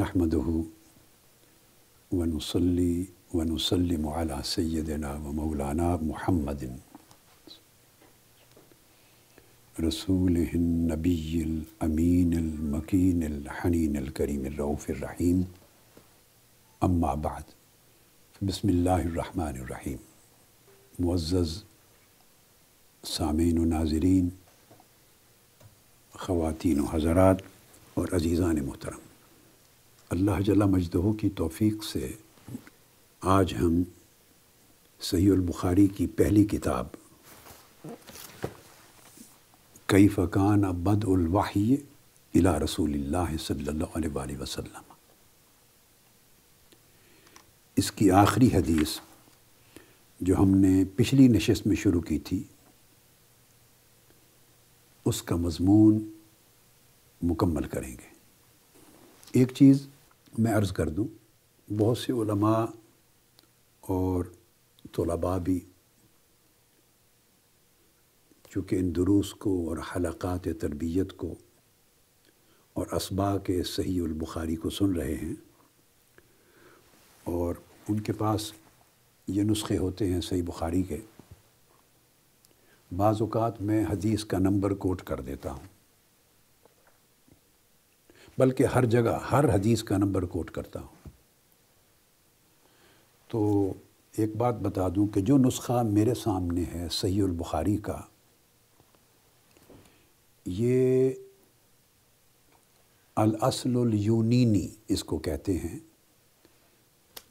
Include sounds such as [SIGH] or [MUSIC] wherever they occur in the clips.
نحمده ونصلي ونسلم على سيدنا ومولانا محمد رسوله النبي الأمين المكين الحنين الكريم الرؤوف الرحيم أما بعد، بسم الله الرحمن الرحيم معزز سامعین و ناظرین، خواتین و حضرات اور عزیزان محترم اللہ جل مجدہ کی توفیق سے آج ہم صحیح البخاری کی پہلی کتاب کئی فقان بد الواحی الا رسول اللہ صلی اللہ علیہ وآلہ وسلم۔ اس کی آخری حدیث جو ہم نے پچھلی نشست میں شروع کی تھی، اس کا مضمون مکمل کریں گے۔ ایک چیز میں عرض کر دوں، بہت سے علماء اور طلباء بھی چونکہ ان دروس کو اور حلقات تربیت کو اور اسبا کے صحیح البخاری کو سن رہے ہیں اور ان کے پاس یہ نسخے ہوتے ہیں صحیح بخاری کے، بعض اوقات میں حدیث کا نمبر کوٹ کر دیتا ہوں۔ بلکہ ہر جگہ، ہر حدیث کا نمبر کوٹ کرتا ہوں۔ تو ایک بات بتا دوں کہ جو نسخہ میرے سامنے ہے، صحیح البخاری کا، یہ الاصل الیونینی اس کو کہتے ہیں۔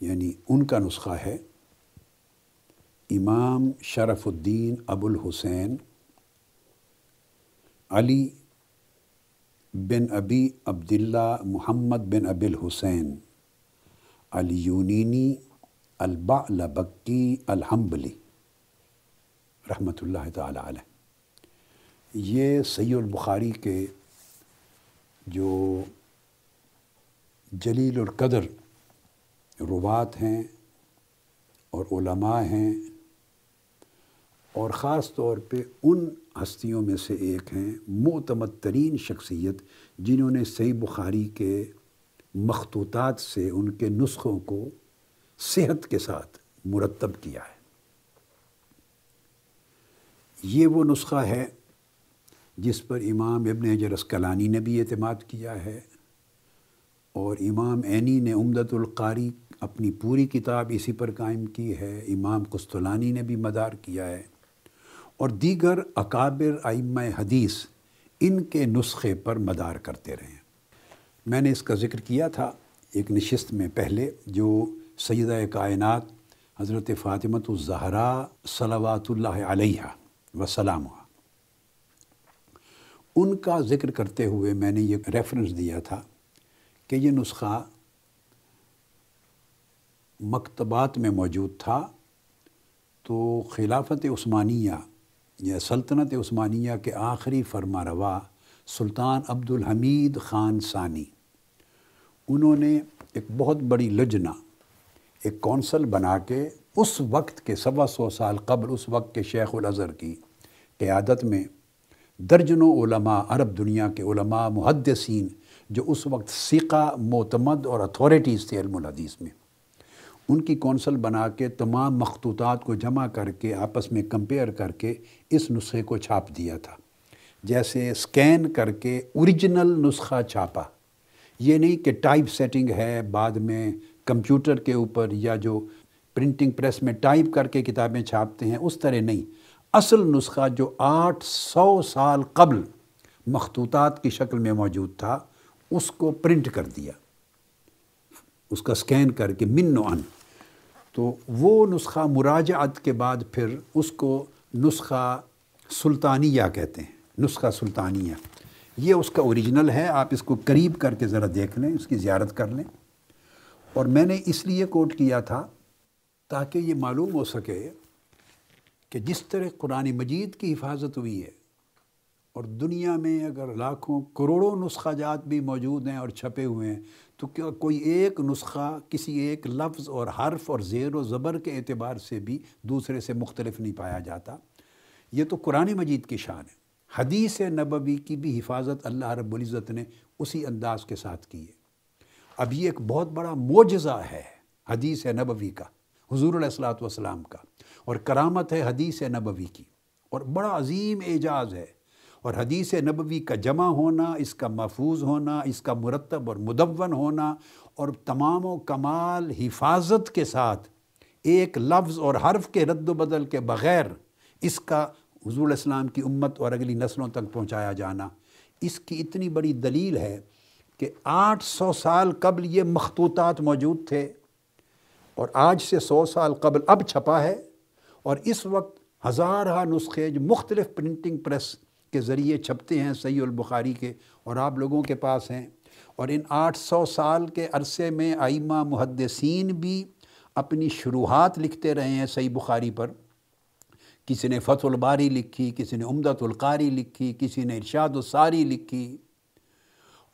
یعنی ان کا نسخہ ہے۔ امام شرف الدین ابو الحسین علی بن ابی عبداللہ محمد بن ابی الحسین الیونینی البا لبکی الحمبلی رحمۃ اللہ تعالی علیہ۔ یہ سید البخاری کے جو جلیل القدر روات ہیں اور علماء ہیں اور خاص طور پہ ان ہستیوں میں سے ایک ہیں، معتمد ترین شخصیت جنہوں نے صحیح بخاری کے مخطوطات سے ان کے نسخوں کو صحت کے ساتھ مرتب کیا ہے۔ یہ وہ نسخہ ہے جس پر امام ابن حجر اسکلانی نے بھی اعتماد کیا ہے اور امام عینی نے عمدت القاری اپنی پوری کتاب اسی پر قائم کی ہے، امام قسطلانی نے بھی مدار کیا ہے۔ اور دیگر اکابر ائمہ حدیث ان کے نسخے پر مدار کرتے رہے۔ میں نے اس کا ذکر کیا تھا ایک نشست میں پہلے، جو سیدہ کائنات حضرت فاطمۃ الزہرا صلوات اللہ علیہ وسلام ان کا ذکر کرتے ہوئے میں نے یہ ریفرنس دیا تھا کہ یہ نسخہ مکتبات میں موجود تھا۔ تو خلافت عثمانیہ سلطنت عثمانیہ کے آخری فرما روا سلطان عبد الحمید خان ثانی۔ انہوں نے ایک بہت بڑی لجنا ایک کونسل بنا کے اس وقت کے سوا سو سال قبل اس وقت کے شیخ الازہر کی قیادت میں درجنوں علماء، عرب دنیا کے علماء، محدثین جو اس وقت سیقہ معتمد اور اتھارٹیز تھے علم الحدیث میں۔ ان کی کونسل بنا کے تمام مخطوطات کو جمع کر کے آپس میں کمپیئر کر کے اس نسخے کو چھاپ دیا تھا۔ جیسے سکین کر کے اوریجنل نسخہ چھاپا۔ یہ نہیں کہ ٹائپ سیٹنگ ہے بعد میں کمپیوٹر کے اوپر یا جو پرنٹنگ پریس میں ٹائپ کر کے کتابیں چھاپتے ہیں، اس طرح نہیں۔ اصل نسخہ جو آٹھ سو سال قبل مخطوطات کی شکل میں موجود تھا، اس کو پرنٹ کر دیا۔ اس کا سکین کر کے من و ان۔ تو وہ نسخہ مراجعت کے بعد پھر اس کو نسخہ سلطانیہ کہتے ہیں، نسخہ سلطانیہ۔ یہ اس کا اوریجنل ہے، آپ اس کو قریب کر کے ذرا دیکھ لیں، اس کی زیارت کر لیں۔ اور میں نے اس لیے کوٹ کیا تھا تاکہ یہ معلوم ہو سکے کہ جس طرح قرآن مجید کی حفاظت ہوئی ہے اور دنیا میں اگر لاکھوں کروڑوں نسخہ جات بھی موجود ہیں اور چھپے ہوئے ہیں تو کیا کوئی ایک نسخہ، کسی ایک لفظ اور حرف اور زیر و زبر کے اعتبار سے بھی دوسرے سے مختلف نہیں پایا جاتا؟ یہ تو قرآن مجید کی شان ہے۔ حدیث نبوی کی بھی حفاظت اللہ رب العزت نے اسی انداز کے ساتھ کی ہے۔ اب یہ ایک بہت بڑا معجزہ ہے حدیث نبوی کا، حضور علیہ السلاۃ والسلام کا، اور کرامت ہے حدیث نبوی کی۔ اور بڑا عظیم اعجاز ہے اور حدیث نبوی کا جمع ہونا، اس کا محفوظ ہونا، اس کا مرتب اور مدون ہونا اور تمام و کمال حفاظت کے ساتھ ایک لفظ اور حرف کے رد و بدل کے بغیر اس کا حضور السلام کی امت اور اگلی نسلوں تک پہنچایا جانا۔ اس کی اتنی بڑی دلیل ہے کہ آٹھ سو سال قبل یہ مخطوطات موجود تھے اور آج سے سو سال قبل اب چھپا ہے اور اس وقت ہزارہ نسخے جو مختلف پرنٹنگ پریس کے ذریعے چھپتے ہیں صحیح البخاری کے اور آپ لوگوں کے پاس ہیں۔ اور ان آٹھ سو سال کے عرصے میں آئمہ محدثین بھی اپنی شروحات لکھتے رہے ہیں صحیح بخاری پر۔ کسی نے فتح الباری لکھی، کسی نے عمدت القاری لکھی، کسی نے ارشاد الساری لکھی۔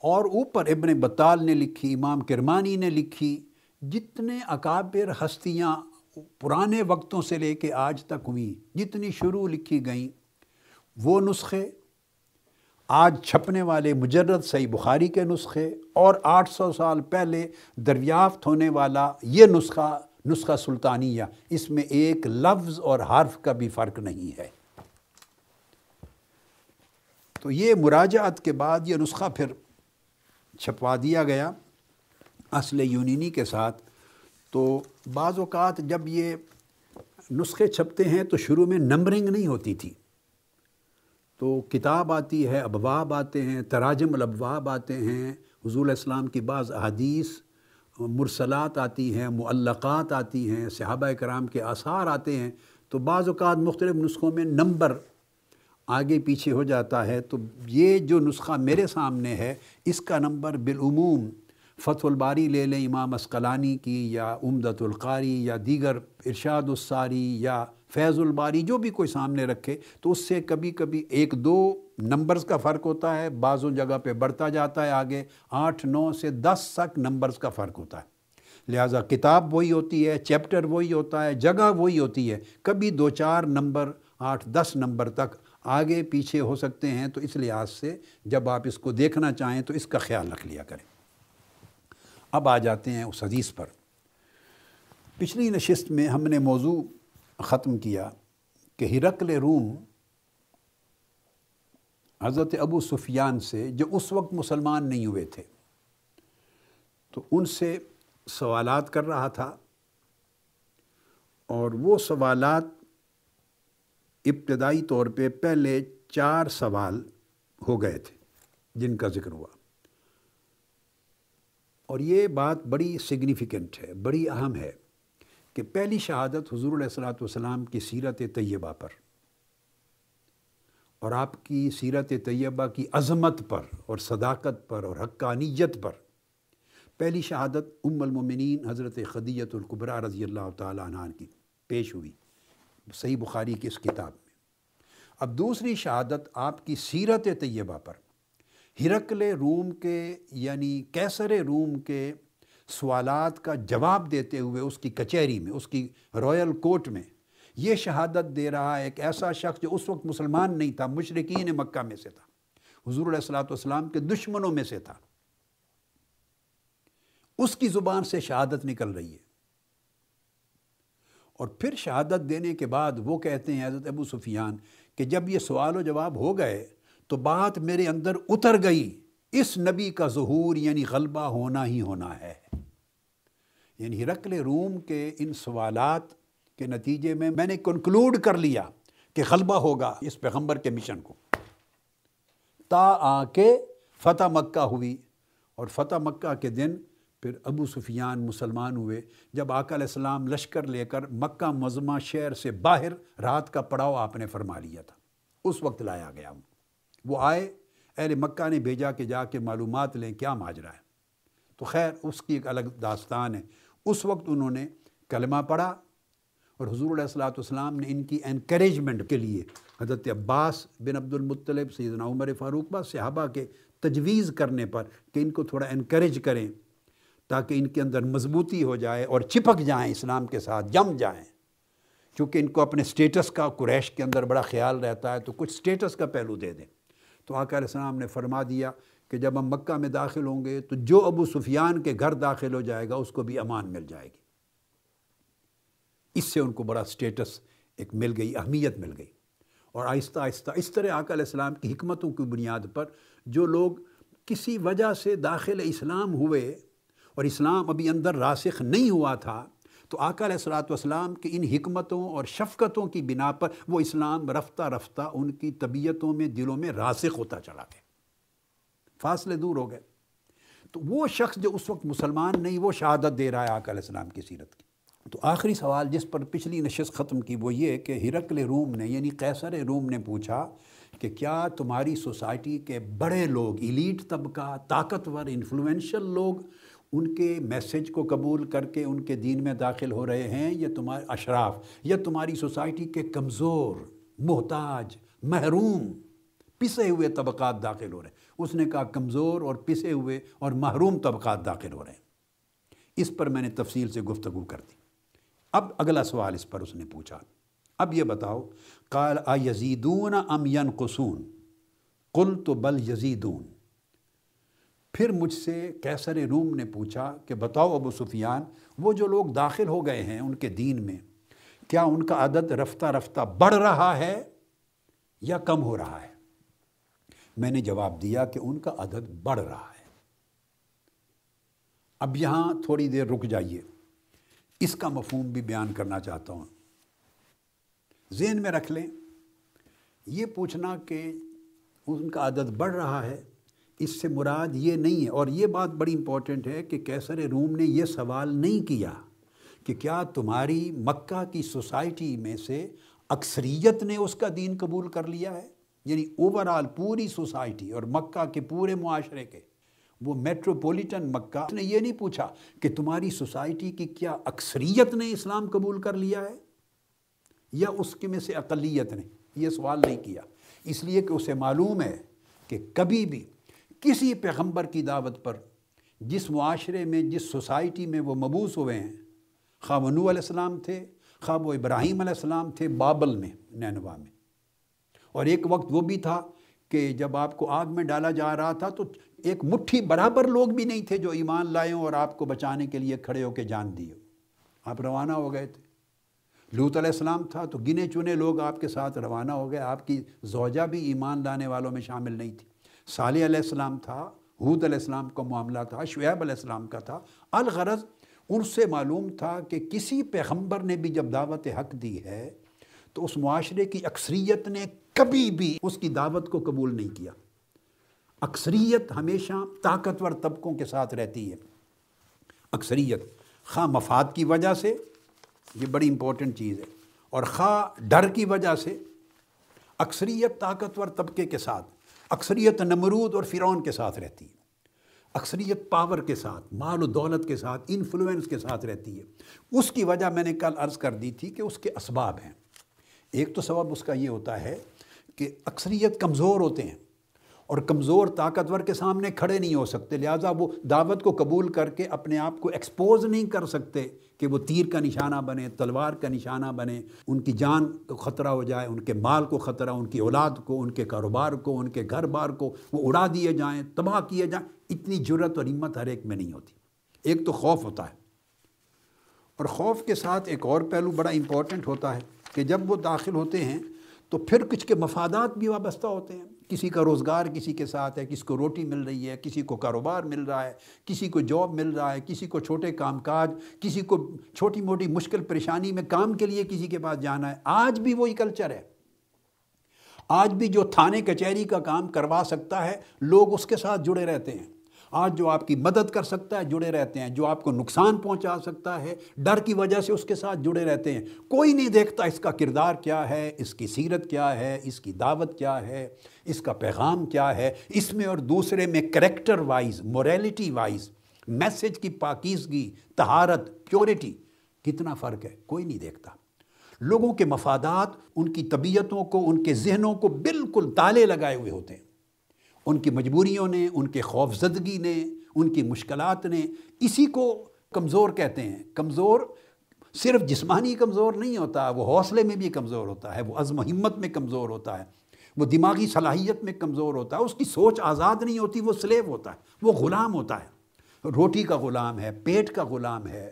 اور اوپر ابن بطال نے لکھی، امام کرمانی نے لکھی۔ جتنے اکابر ہستیاں پرانے وقتوں سے لے کے آج تک ہوئیں، جتنی شروع لکھی گئیں وہ نسخے، آج چھپنے والے مجرد صحیح بخاری کے نسخے اور آٹھ سو سال پہلے دریافت ہونے والا یہ نسخہ نسخہ سلطانیہ، اس میں ایک لفظ اور حرف کا بھی فرق نہیں ہے۔ تو یہ مراجعت کے بعد یہ نسخہ پھر چھپوا دیا گیا اصل یونینی کے ساتھ۔ تو بعض اوقات جب یہ نسخے چھپتے ہیں تو شروع میں نمبرنگ نہیں ہوتی تھی۔ تو کتاب آتی ہے، ابواب آتے ہیں، تراجم الابواب آتے ہیں، حضور السلام کی بعض احادیث، مرسلات آتی ہیں، معلقات آتی ہیں، صحابہ کرام کے آثار آتے ہیں۔ تو بعض اوقات مختلف نسخوں میں نمبر آگے پیچھے ہو جاتا ہے۔ تو یہ جو نسخہ میرے سامنے ہے، اس کا نمبر بالعموم فتح الباری لے لیں، امام اسقلانی کی یا عمدت القاری یا دیگر ارشاد الساری یا فیض الباری جو بھی کوئی سامنے رکھے تو اس سے کبھی کبھی ایک دو نمبرز کا فرق ہوتا ہے بعضوں جگہ پہ بڑھتا جاتا ہے آگے، آٹھ، نو سے دس تک نمبرز کا فرق ہوتا ہے۔ لہٰذا کتاب وہی ہوتی ہے، چیپٹر وہی ہوتا ہے، جگہ وہی ہوتی ہے۔ کبھی دو چار نمبر، آٹھ، دس نمبر تک آگے پیچھے ہو سکتے ہیں۔ تو اس لحاظ سے جب آپ اس کو دیکھنا چاہیں تو اس کا خیال رکھ لیا کریں۔ اب آ جاتے ہیں اس حدیث پر۔ پچھلی نشست میں ہم نے موضوع ختم کیا کہ ہرکل روم حضرت ابو سفیان سے جو اس وقت مسلمان نہیں ہوئے تھے، تو ان سے سوالات کر رہا تھا اور وہ سوالات ابتدائی طور پہ پہلے چار سوال ہو گئے تھے جن کا ذکر ہوا۔ اور یہ بات بڑی سگنیفیکنٹ ہے، بڑی اہم ہے۔ کہ پہلی شہادت حضور علیہ السلاۃ والسلام کی سیرت طیبہ پر اور آپ کی سیرت طیبہ کی عظمت پر اور صداقت پر اور حقانیت پر پہلی شہادت ام المومنین حضرت خدیت القبرہ رضی اللہ تعالیٰ عنہ کی پیش ہوئی صحیح بخاری کی اس کتاب میں۔ اب دوسری شہادت آپ کی سیرت طیبہ پر ہرکل روم کے یعنی کیسر روم کے سوالات کا جواب دیتے ہوئے اس کی کچہری میں، اس کی رائل کورٹ میں یہ شہادت دے رہا ہے ایک ایسا شخص جو اس وقت مسلمان نہیں تھا مشرقین مکہ میں سے تھا۔ حضور علیہ السلاۃ والسلام کے دشمنوں میں سے تھا۔ اس کی زبان سے شہادت نکل رہی ہے۔ اور پھر شہادت دینے کے بعد وہ کہتے ہیں، حضرت ابو سفیان، کہ جب یہ سوال و جواب ہو گئے تو بات میرے اندر اتر گئی۔ اس نبی کا ظہور یعنی غلبہ ہونا ہی ہونا ہے۔ یعنی ہرکل روم کے ان سوالات کے نتیجے میں میں نے کنکلوڈ کر لیا کہ غلبہ ہوگا اس پیغمبر کے مشن کو۔ تا آ کے فتح مکہ ہوئی اور فتح مکہ کے دن پھر ابو سفیان مسلمان ہوئے۔ جب آقا علیہ السلام لشکر لے کر مکہ مزمہ شہر سے باہر رات کا پڑاؤ آپ نے فرما لیا تھا۔ اس وقت لایا گیا وہ آئے اہل مکہ نے بھیجا کہ جا کے معلومات لیں کیا ماجرا ہے۔ تو خیر، اس کی ایک الگ داستان ہے۔ اس وقت انہوں نے کلمہ پڑھا اور حضور علیہ السلاۃ والسلام نے ان کی انکریجمنٹ کے لیے حضرت عباس بن عبد المطلب، سیدنا عمر فاروق با، صحابہ کے تجویز کرنے پر کہ ان کو تھوڑا انکریج کریں تاکہ ان کے اندر مضبوطی ہو جائے اور چپک جائیں، اسلام کے ساتھ جم جائیں۔ چونکہ ان کو اپنے سٹیٹس کا قریش کے اندر بڑا خیال رہتا ہے، تو کچھ سٹیٹس کا پہلو دے دیں۔ تو آقا علیہ السلام نے فرما دیا کہ جب ہم مکہ میں داخل ہوں گے تو جو ابو سفیان کے گھر داخل ہو جائے گا، اس کو بھی امان مل جائے گی۔ اس سے ان کو بڑا سٹیٹس ایک مل گئی، اہمیت مل گئی۔ اور آہستہ آہستہ اس طرح آقا علیہ السلام کی حکمتوں کی بنیاد پر جو لوگ کسی وجہ سے داخل اسلام ہوئے اور اسلام ابھی اندر راسخ نہیں ہوا تھا تو آقا علیہ السلاۃ والسلام کی ان حکمتوں اور شفقتوں کی بنا پر وہ اسلام رفتہ رفتہ ان کی طبیعتوں میں، دلوں میں راسخ ہوتا چلا گیا۔ فاصلے دور ہو گئے۔ تو وہ شخص جو اس وقت مسلمان نہیں، وہ شہادت دے رہا ہے آقا علیہ السلام کی سیرت کی۔ تو آخری سوال جس پر پچھلی نشست ختم کی وہ یہ کہ ہرکل روم نے یعنی قیصر روم نے پوچھا کہ کیا تمہاری سوسائٹی کے بڑے لوگ، ایلیٹ طبقہ، طاقتور انفلوئنشل لوگ ان کے میسج کو قبول کر کے ان کے دین میں داخل ہو رہے ہیں، یا تمہارے اشراف، یا تمہاری سوسائٹی کے کمزور، محتاج، محروم، پسے ہوئے طبقات داخل ہو رہے ہیں۔ اس نے کہا کمزور اور پسے ہوئے اور محروم طبقات داخل ہو رہے ہیں۔ اس پر میں نے تفصیل سے گفتگو کر دی۔ اب اگلا سوال اس پر اس نے پوچھا۔ اب یہ بتاؤ، قال آ یزیدون ام ینقصون؟ قل تو بل یزیدون۔ پھر مجھ سے کیسر روم نے پوچھا کہ بتاؤ ابو سفیان، وہ جو لوگ داخل ہو گئے ہیں ان کے دین میں، کیا ان کا عدد رفتہ رفتہ بڑھ رہا ہے یا کم ہو رہا ہے؟ میں نے جواب دیا کہ ان کا عدد بڑھ رہا ہے۔ اب یہاں تھوڑی دیر رک جائیے۔ اس کا مفہوم بھی بیان کرنا چاہتا ہوں۔ ذہن میں رکھ لیں، یہ پوچھنا کہ ان کا عدد بڑھ رہا ہے اس سے مراد یہ نہیں ہے۔ اور یہ بات بڑی امپورٹنٹ ہے کہ کیسر روم نے یہ سوال نہیں کیا کہ کیا تمہاری مکہ کی سوسائٹی میں سے اکثریت نے اس کا دین قبول کر لیا ہے؟ یعنی اوورال پوری سوسائٹی اور مکہ کے پورے معاشرے کے، وہ میٹروپولیٹن مکہ۔ نے یہ نہیں پوچھا کہ تمہاری سوسائٹی کی کیا اکثریت نے اسلام قبول کر لیا ہے یا اس کے میں سے اقلیت نے؟ یہ سوال نہیں کیا۔ اس لیے کہ اسے معلوم ہے کہ کبھی بھی کسی پیغمبر کی دعوت پر، جس معاشرے میں، جس سوسائٹی میں وہ مبوس ہوئے ہیں۔ خواہ و نو علیہ السلام تھے، خواہ و ابراہیم علیہ السلام تھے، بابل میں، نینوا میں۔ اور ایک وقت وہ بھی تھا کہ جب آپ کو آگ میں ڈالا جا رہا تھا تو ایک مٹھی برابر لوگ بھی نہیں تھے جو ایمان لائے اور آپ کو بچانے کے لیے کھڑے ہو کے جان دیے آپ روانہ ہو گئے تھے۔ لوت علیہ السلام تھا تو گنے چنے لوگ آپ کے ساتھ روانہ ہو گئے۔ آپ کی زوجہ بھی ایمان لانے والوں میں شامل نہیں تھی۔ صالح علیہ السلام تھا حود علیہ السلام کا معاملہ تھا، شعیب علیہ السلام کا تھا۔ الغرض ان سے معلوم تھا کہ کسی پیغمبر نے بھی جب دعوت حق دی ہے، تو اس معاشرے کی اکثریت نے کبھی بھی اس کی دعوت کو قبول نہیں کیا۔ اکثریت ہمیشہ طاقتور طبقوں کے ساتھ رہتی ہے۔ اکثریت خواہ مفاد کی وجہ سے، یہ بڑی امپورٹنٹ چیز ہے، اور خواہ ڈر کی وجہ سے، اکثریت طاقتور طبقے کے ساتھ۔ اکثریت نمرود اور فرعون کے ساتھ رہتی ہے۔ اکثریت پاور کے ساتھ، مال و دولت کے ساتھ انفلوئنس کے ساتھ رہتی ہے۔ اس کی وجہ میں نے کل عرض کر دی تھی کہ اس کے اسباب ہیں۔ ایک تو سبب اس کا یہ ہوتا ہے کہ اکثریت کمزور ہوتے ہیں اور کمزور طاقتور کے سامنے کھڑے نہیں ہو سکتے، لہٰذا وہ دعوت کو قبول کر کے اپنے آپ کو ایکسپوز نہیں کر سکتے۔ کہ وہ تیر کا نشانہ بنے، تلوار کا نشانہ بنے، ان کی جان کو خطرہ ہو جائے، ان کے مال کو خطرہ، ان کی اولاد کو، ان کے کاروبار کو، ان کے گھر بار کو وہ اڑا دیے جائیں، تباہ کیے جائیں۔ اتنی جرت اور ہمت ہر ایک میں نہیں ہوتی۔ ایک تو خوف ہوتا ہے۔ اور خوف کے ساتھ ایک اور پہلو بڑا امپورٹنٹ ہوتا ہے کہ جب وہ داخل ہوتے ہیں تو پھر کچھ کے مفادات بھی وابستہ ہوتے ہیں۔ کسی کا روزگار کسی کے ساتھ ہے، کسی کو روٹی مل رہی ہے، کسی کو کاروبار مل رہا ہے، کسی کو جاب مل رہا ہے، کسی کو چھوٹے کام کاج، کسی کو چھوٹی موٹی مشکل پریشانی میں کام کے لیے کسی کے پاس جانا ہے۔ آج بھی وہی کلچر ہے۔ آج بھی جو تھانے کچہری کا کام کروا سکتا ہے، لوگ اس کے ساتھ جڑے رہتے ہیں۔ آج جو آپ کی مدد کر سکتا ہے، جڑے رہتے ہیں، جو آپ کو نقصان پہنچا سکتا ہے، ڈر کی وجہ سے اس کے ساتھ جڑے رہتے ہیں۔ کوئی نہیں دیکھتا اس کا کردار کیا ہے، اس کی سیرت کیا ہے، اس کی دعوت کیا ہے، اس کا پیغام کیا ہے۔ اس میں اور دوسرے میں character wise morality wise message کی پاکیزگی تہارت پیورٹی کتنا فرق ہے؟ کوئی نہیں دیکھتا۔ لوگوں کے مفادات، ان کی طبیعتوں کو، ان کے ذہنوں کو بالکل تالے لگائے ہوئے ہوتے ہیں۔ ان کی مجبوریوں نے، ان کے خوف زدگی نے، ان کی مشکلات نے، اسی کو کمزور کہتے ہیں۔ کمزور صرف جسمانی کمزور نہیں ہوتا، وہ حوصلے میں بھی کمزور ہوتا ہے، وہ عزم و ہمت میں کمزور ہوتا ہے، وہ دماغی صلاحیت میں کمزور ہوتا ہے، اس کی سوچ آزاد نہیں ہوتی، وہ سلیو ہوتا ہے، وہ غلام ہوتا ہے۔ روٹی کا غلام ہے، پیٹ کا غلام ہے،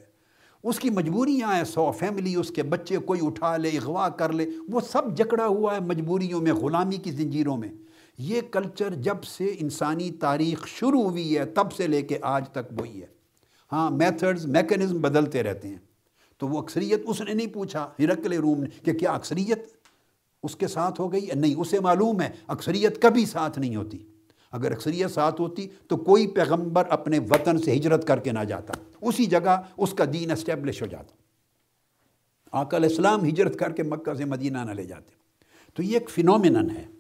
اس کی مجبوریاں ہیں، سو فیملی، اس کے بچے، کوئی اٹھا لے، اغوا کر لے، وہ سب جکڑا ہوا ہے مجبوریوں میں، غلامی کی زنجیروں میں۔ یہ کلچر جب سے انسانی تاریخ شروع ہوئی ہے، تب سے لے کے آج تک وہی ہے۔ ہاں میتھڈز میکنزم بدلتے رہتے ہیں۔ تو وہ اکثریت اس نے نہیں پوچھا ہرکل روم نے، کہ کیا اکثریت اس کے ساتھ ہو گئی؟ نہیں، اسے معلوم ہے، اکثریت کبھی ساتھ نہیں ہوتی۔ اگر اکثریت ساتھ ہوتی تو کوئی پیغمبر اپنے وطن سے ہجرت کر کے نہ جاتا۔ اسی جگہ اس کا دین اسٹیبلش ہو جاتا۔ آقا علیہ السلام ہجرت کر کے مکہ سے مدینہ نہ لے جاتے۔ تو یہ ایک فنومنن ہے۔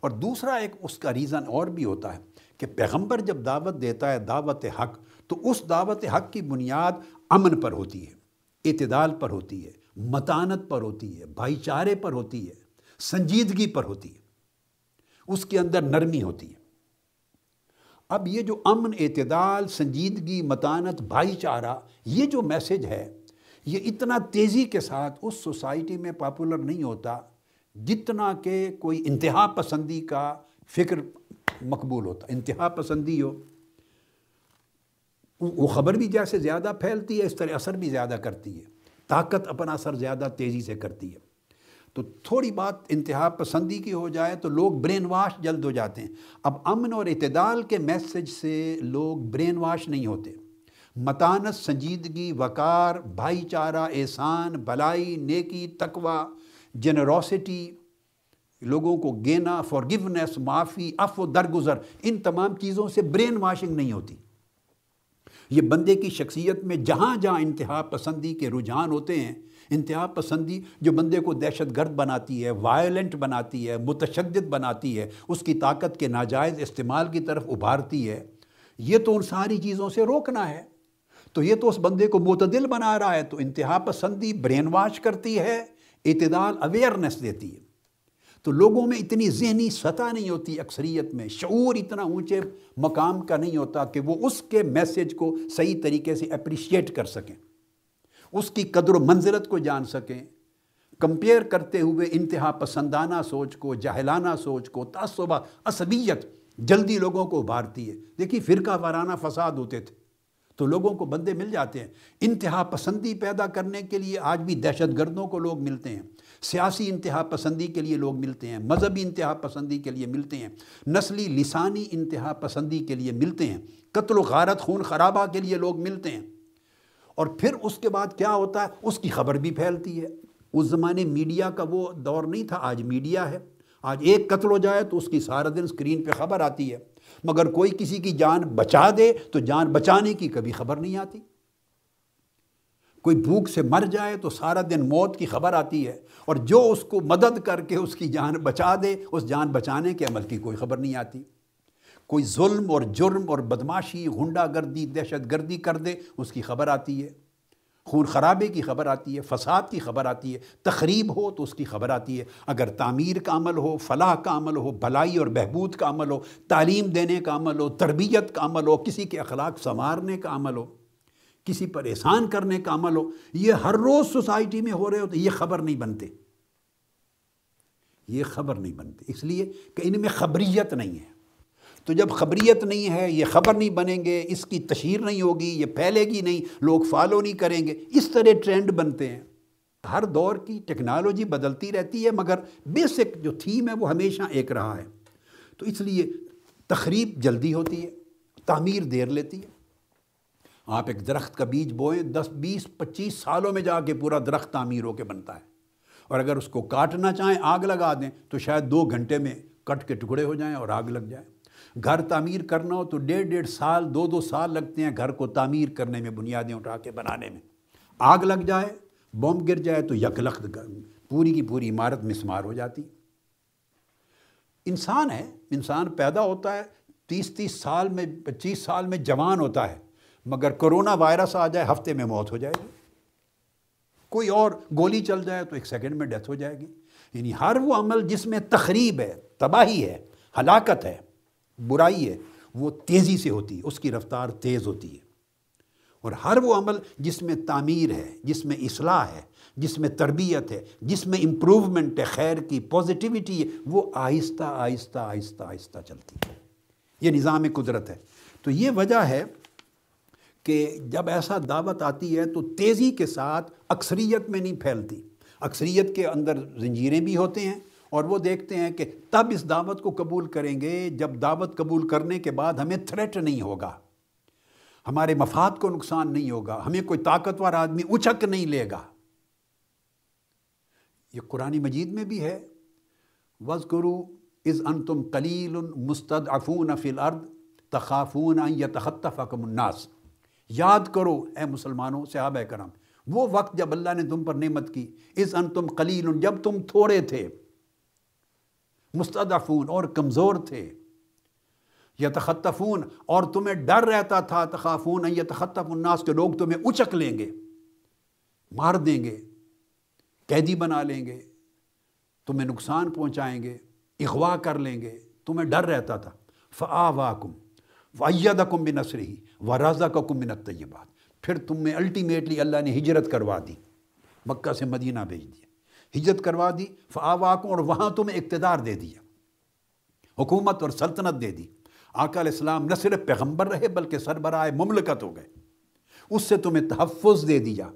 اور دوسرا ایک اس کا ریزن اور بھی ہوتا ہے کہ پیغمبر جب دعوت دیتا ہے دعوت حق، تو اس دعوت حق کی بنیاد امن پر ہوتی ہے، اعتدال پر ہوتی ہے، متانت پر ہوتی ہے، بھائی چارے پر ہوتی ہے، سنجیدگی پر ہوتی ہے، اس کے اندر نرمی ہوتی ہے۔ اب یہ جو امن، اعتدال، سنجیدگی، متانت، بھائی چارہ، یہ جو میسج ہے، یہ اتنا تیزی کے ساتھ اس سوسائٹی میں پاپولر نہیں ہوتا جتنا کہ کوئی انتہا پسندی کا فکر مقبول ہوتا، انتہا پسندی ہو، وہ خبر بھی جیسے زیادہ پھیلتی ہے، اس طرح اثر بھی زیادہ کرتی ہے، طاقت اپنا اثر زیادہ تیزی سے کرتی ہے۔ تو تھوڑی بات انتہا پسندی کی ہو جائے تو لوگ برین واش جلد ہو جاتے ہیں۔ اب امن اور اعتدال کے میسج سے لوگ برین واش نہیں ہوتے۔ متانت سنجیدگی، وقار، بھائی چارہ، احسان بلائی نیکی، تقوی جنروسٹی لوگوں کو گینا فارگونیس معافی اف و درگزر، ان تمام چیزوں سے برین واشنگ نہیں ہوتی۔ یہ بندے کی شخصیت میں جہاں جہاں انتہا پسندی کے رجحان ہوتے ہیں، انتہا پسندی جو بندے کو دہشت گرد بناتی ہے وائلنٹ بناتی ہے، متشدد بناتی ہے، اس کی طاقت کے ناجائز استعمال کی طرف ابھارتی ہے، یہ تو ان ساری چیزوں سے روکنا ہے۔ تو یہ تو اس بندے کو معتدل بنا رہا ہے، تو انتہا پسندی برین واش کرتی ہے۔ اعتدال اویئرنیس دیتی ہے۔ تو لوگوں میں اتنی ذہنی سطح نہیں ہوتی، اکثریت میں شعور اتنا اونچے مقام کا نہیں ہوتا کہ وہ اس کے میسیج کو صحیح طریقے سے اپریشیٹ کر سکیں۔ اس کی قدر و منزلت کو جان سکیں۔ کمپیئر کرتے ہوئے انتہا پسندانہ سوچ کو، جاہلانہ سوچ کو، تعصبہ، عصبیت جلدی لوگوں کو ابھارتی ہے۔ دیکھیے، فرقہ وارانہ فساد ہوتے تھے۔ تو لوگوں کو بندے مل جاتے ہیں۔ انتہا پسندی پیدا کرنے کے لیے آج بھی دہشت گردوں کو لوگ ملتے ہیں۔ سیاسی انتہا پسندی کے لیے لوگ ملتے ہیں۔ مذہبی انتہا پسندی کے لیے ملتے ہیں۔ نسلی لسانی انتہا پسندی کے لیے ملتے ہیں۔ قتل و غارت، خون خرابہ کے لیے لوگ ملتے ہیں۔ اور پھر اس کے بعد کیا ہوتا ہے؟ اس کی خبر بھی پھیلتی ہے۔ اس زمانے میڈیا کا وہ دور نہیں تھا، آج میڈیا ہے۔ آج ایک قتل ہو جائے تو اس کی سارا دن سکرین پہ خبر آتی ہے۔ مگر کوئی کسی کی جان بچا دے تو جان بچانے کی کبھی خبر نہیں آتی۔ کوئی بھوک سے مر جائے تو سارا دن موت کی خبر آتی ہے اور جو اس کو مدد کر کے اس کی جان بچا دے، اس جان بچانے کے عمل کی کوئی خبر نہیں آتی۔ کوئی ظلم اور جرم اور بدماشی، غنڈہ گردی، دہشت گردی کر دے، اس کی خبر آتی ہے۔ خون خرابے کی خبر آتی ہے، فساد کی خبر آتی ہے تقریب ہو تو اس کی خبر آتی ہے۔ اگر تعمیر کا عمل ہو، فلاح کا عمل ہو بھلائی اور بہبود کا عمل ہو، تعلیم دینے کا عمل ہو، تربیت کا عمل ہو، کسی کے اخلاق سنوارنے کا عمل ہو، کسی پر احسان کرنے کا عمل ہو، یہ ہر روز سوسائٹی میں ہو رہے ہوتے، یہ خبر نہیں بنتے۔ یہ خبر نہیں بنتے۔ اس لیے کہ ان میں خبریت نہیں ہے۔ تو جب خبریت نہیں ہے، یہ خبر نہیں بنیں گے، اس کی تشہیر نہیں ہوگی، یہ پھیلے گی نہیں، لوگ فالو نہیں کریں گے، اس طرح ٹرینڈ بنتے ہیں۔ ہر دور کی ٹیکنالوجی بدلتی رہتی ہے، مگر بیسک جو تھیم ہے وہ ہمیشہ ایک رہا ہے۔ تو اس لیے تقریب جلدی ہوتی ہے، تعمیر دیر لیتی ہے۔ آپ ایک درخت کا بیج بوئیں، دس، بیس، پچیس سالوں میں جا کے پورا درخت تعمیر ہو کے بنتا ہے۔ اور اگر اس کو کاٹنا چاہیں، آگ لگا دیں، تو شاید دو گھنٹے میں کٹ کے ٹکڑے ہو جائیں اور آگ لگ جائے۔ گھر تعمیر کرنا ہو تو ڈیڑھ ڈیڑھ سال، دو دو سال لگتے ہیں گھر کو تعمیر کرنے میں، بنیادیں اٹھا کے بنانے میں۔ آگ لگ جائے، بم گر جائے تو یک لخت پوری کی پوری عمارت مسمار ہو جاتی۔ انسان ہے، انسان پیدا ہوتا ہے، تیس تیس سال میں، پچیس سال میں جوان ہوتا ہے۔ مگر کرونا وائرس آ جائے، ہفتے میں موت ہو جائے گی۔ کوئی اور گولی چل جائے تو ایک سیکنڈ میں ڈیتھ ہو جائے گی۔ یعنی ہر وہ عمل جس میں تخریب ہے، تباہی ہے، ہلاکت ہے برائی ہے، وہ تیزی سے ہوتی ہے، اس کی رفتار تیز ہوتی ہے۔ اور ہر وہ عمل جس میں تعمیر ہے، جس میں اصلاح ہے، جس میں تربیت ہے، جس میں امپروومنٹ ہے، خیر کی پازیٹیوٹی ہے، وہ آہستہ آہستہ آہستہ آہستہ چلتی ہے۔ یہ نظام قدرت ہے۔ تو یہ وجہ ہے کہ جب ایسا دعوت آتی ہے تو تیزی کے ساتھ اکثریت میں نہیں پھیلتی۔ اکثریت کے اندر زنجیریں بھی ہوتے ہیں اور وہ دیکھتے ہیں کہ تب اس دعوت کو قبول کریں گے جب دعوت قبول کرنے کے بعد ہمیں تھریٹ نہیں ہوگا۔ ہمارے مفاد کو نقصان نہیں ہوگا، ہمیں کوئی طاقتور آدمی اچک نہیں لے گا۔ یہ قرآن مجید میں بھی ہے۔ وز کرو از ان تم کلیل مستد افون افل ارد تخافون یا تخطف الناس۔ یاد کرو، اے مسلمانوں، صحابہ کرم وہ وقت جب اللہ نے تم پر نعمت کی۔ اس ان تم قلیل جب تم تھوڑے تھے۔ مستدفون اور کمزور تھے۔ یا تخطفون اور تمہیں ڈر رہتا تھا، تخافون یا تخطف الناس کے لوگ تمہیں اچک لیں گے، مار دیں گے، قیدی بنا لیں گے، تمہیں نقصان پہنچائیں گے، اغوا کر لیں گے، تمہیں ڈر رہتا تھا۔ فعا وا کم وید کم بن نسری و رضا کا کم بنت بات پھر تم میں الٹیمیٹلی اللہ نے ہجرت کروا دی، مکہ سے مدینہ بھیج دیا۔ ہجرت کروا دی فعا کو اور وہاں تمہیں اقتدار دے دیا، حکومت اور سلطنت دے دی۔ آقا علیہ السلام نہ صرف پیغمبر رہے بلکہ سربراہ مملکت ہو گئے۔ اس سے تمہیں تحفظ دے دیا۔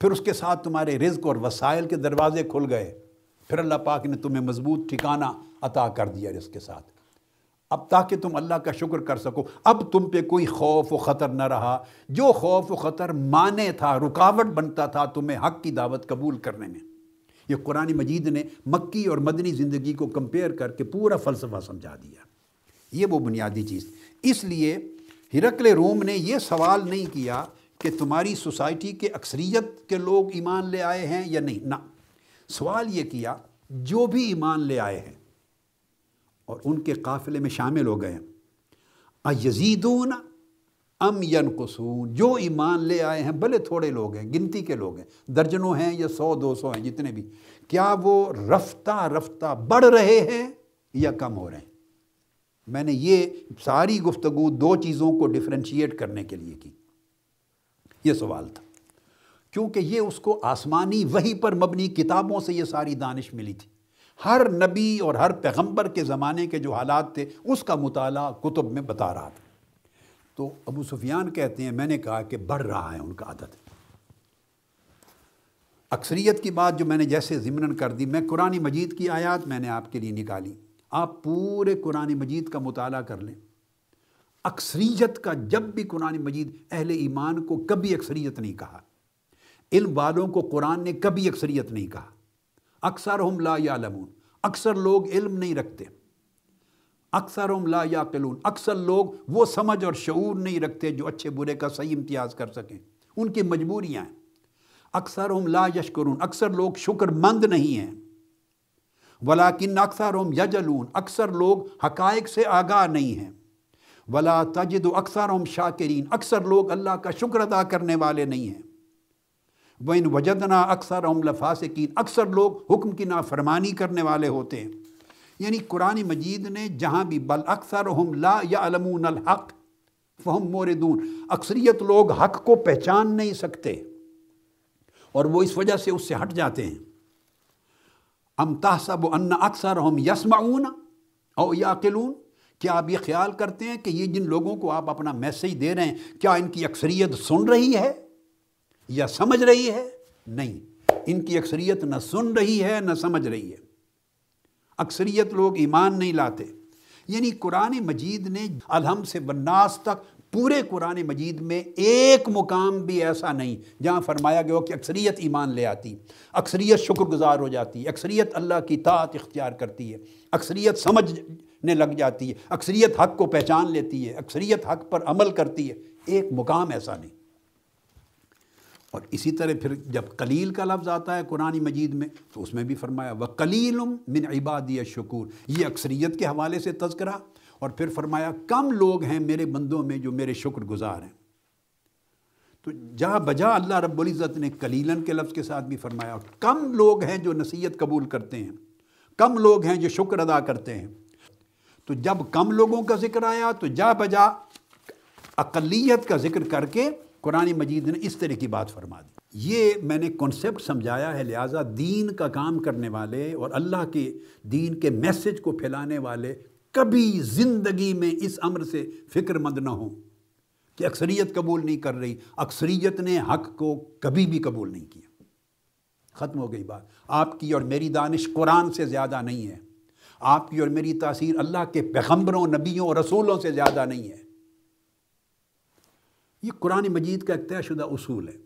پھر اس کے ساتھ تمہارے رزق اور وسائل کے دروازے کھل گئے۔ پھر اللہ پاک نے تمہیں مضبوط ٹھکانہ عطا کر دیا رزق کے ساتھ۔ اب تاکہ تم اللہ کا شکر کر سکو، اب تم پہ کوئی خوف و خطر نہ رہا۔ جو خوف و خطر مانے تھا، رکاوٹ بنتا تھا، تمہیں حق کی دعوت قبول کرنے میں۔ یہ قرآن مجید نے مکی اور مدنی زندگی کو کمپیئر کر کے پورا فلسفہ سمجھا دیا۔ یہ وہ بنیادی چیز۔ اس لیے ہرکل روم نے یہ سوال نہیں کیا کہ تمہاری سوسائٹی کے اکثریت کے لوگ ایمان لے آئے ہیں یا نہیں۔ نہ۔ سوال یہ کیا، جو بھی ایمان لے آئے ہیں اور ان کے قافلے میں شامل ہو گئے یزیدون ام ینقصون جو ایمان لے آئے ہیں، بھلے تھوڑے لوگ ہیں، گنتی کے لوگ ہیں، درجنوں ہیں یا سو، دو سو ہیں، جتنے بھی، کیا وہ رفتہ رفتہ بڑھ رہے ہیں یا کم ہو رہے ہیں؟ میں نے یہ ساری گفتگو دو چیزوں کو ڈفرینشیٹ کرنے کے لیے کی۔ یہ سوال تھا۔ کیونکہ یہ اس کو آسمانی وہی پر مبنی کتابوں سے یہ ساری دانش ملی تھی۔ ہر نبی اور ہر پیغمبر کے زمانے کے جو حالات تھے، اس کا مطالعہ کتب میں بتا رہا تھا۔ تو ابو سفیان کہتے ہیں، میں نے کہا کہ بڑھ رہا ہے ان کا عدد۔ اکثریت کی بات جو میں نے جیسے ضمن کر دی، میں قرآن مجید کی آیات میں نے آپ کے لیے نکالی۔ آپ پورے قرآن مجید کا مطالعہ کر لیں۔ اکثریت کا جب بھی قرآن مجید اہل ایمان کو کبھی اکثریت نہیں کہا۔ علم والوں کو قرآن نے کبھی اکثریت نہیں کہا۔ اکثر ہم لا یا اکثر لوگ علم نہیں رکھتے۔ اکثر لا یا اکثر لوگ وہ سمجھ اور شعور نہیں رکھتے جو اچھے برے کا صحیح امتیاز کر سکیں۔ ان کی مجبوریاں ہیں۔ اکثر لا یشکرون۔ اکثر لوگ شکر مند نہیں ہیں۔ ولاکن اکثر ہم یجلون۔ اکثر لوگ حقائق سے آگاہ نہیں ہیں۔ ولا تجد و اکثر ہم شاکرین۔ اکثر لوگ اللہ کا شکر ادا کرنے والے نہیں ہیں۔ وہ ان وجدنا اکثر ہم لفاسقین۔ اکثر لوگ حکم کی نافرمانی کرنے والے ہوتے ہیں۔ یعنی قرآن مجید نے جہاں بھی بل اکثر ہم لا یا علمون الحق، فہم موردون، اکثریت لوگ حق کو پہچان نہیں سکتے اور وہ اس وجہ سے اس سے ہٹ جاتے ہیں۔ ام تحسب ان اکثر ہم یسمعون او یاقلون، کیا آپ یہ خیال کرتے ہیں کہ یہ جن لوگوں کو آپ اپنا میسیج دے رہے ہیں، کیا ان کی اکثریت سن رہی ہے یا سمجھ رہی ہے؟ نہیں، ان کی اکثریت نہ سن رہی ہے، نہ سمجھ رہی ہے۔ اکثریت لوگ ایمان نہیں لاتے۔ یعنی قرآن مجید نے الحم سے بناس تک پورے قرآن مجید میں ایک مقام بھی ایسا نہیں جہاں فرمایا گیا ہو کہ اکثریت ایمان لے آتی، اکثریت شکر گزار ہو جاتی، اکثریت اللہ کی طاعت اختیار کرتی ہے، اکثریت سمجھنے لگ جاتی ہے، اکثریت حق کو پہچان لیتی ہے، اکثریت حق پر عمل کرتی ہے۔ ایک مقام ایسا نہیں۔ اور اسی طرح پھر جب قلیل کا لفظ آتا ہے قرآن مجید میں، تو اس میں بھی فرمایا وہ کلیل من عبادی شکور یہ اکثریت کے حوالے سے تذکرہ اور پھر فرمایا، کم لوگ ہیں میرے بندوں میں جو میرے شکر گزار ہیں۔ تو جہاں بجا اللہ رب العزت نے کلیلن کے لفظ کے ساتھ بھی فرمایا، کم لوگ ہیں جو نصیحت قبول کرتے ہیں۔ کم لوگ ہیں جو شکر ادا کرتے ہیں۔ تو جب کم لوگوں کا ذکر آیا، تو جا بجا اقلیت کا ذکر کر کے قرآن مجید نے اس طرح کی بات فرما دی۔ یہ میں نے کنسپٹ سمجھایا ہے، لہٰذا دین کا کام کرنے والے اور اللہ کے دین کے میسج کو پھیلانے والے کبھی زندگی میں اس امر سے فکر مند نہ ہوں کہ اکثریت قبول نہیں کر رہی۔ اکثریت نے حق کو کبھی بھی قبول نہیں کیا۔ ختم ہو گئی بات۔ آپ کی اور میری دانش قرآن سے زیادہ نہیں ہے۔ آپ کی اور میری تاثیر اللہ کے پیغمبروں، نبیوں اور رسولوں سے زیادہ نہیں ہے۔ یہ قرآن مجید کا ایک طے شدہ اصول ہے۔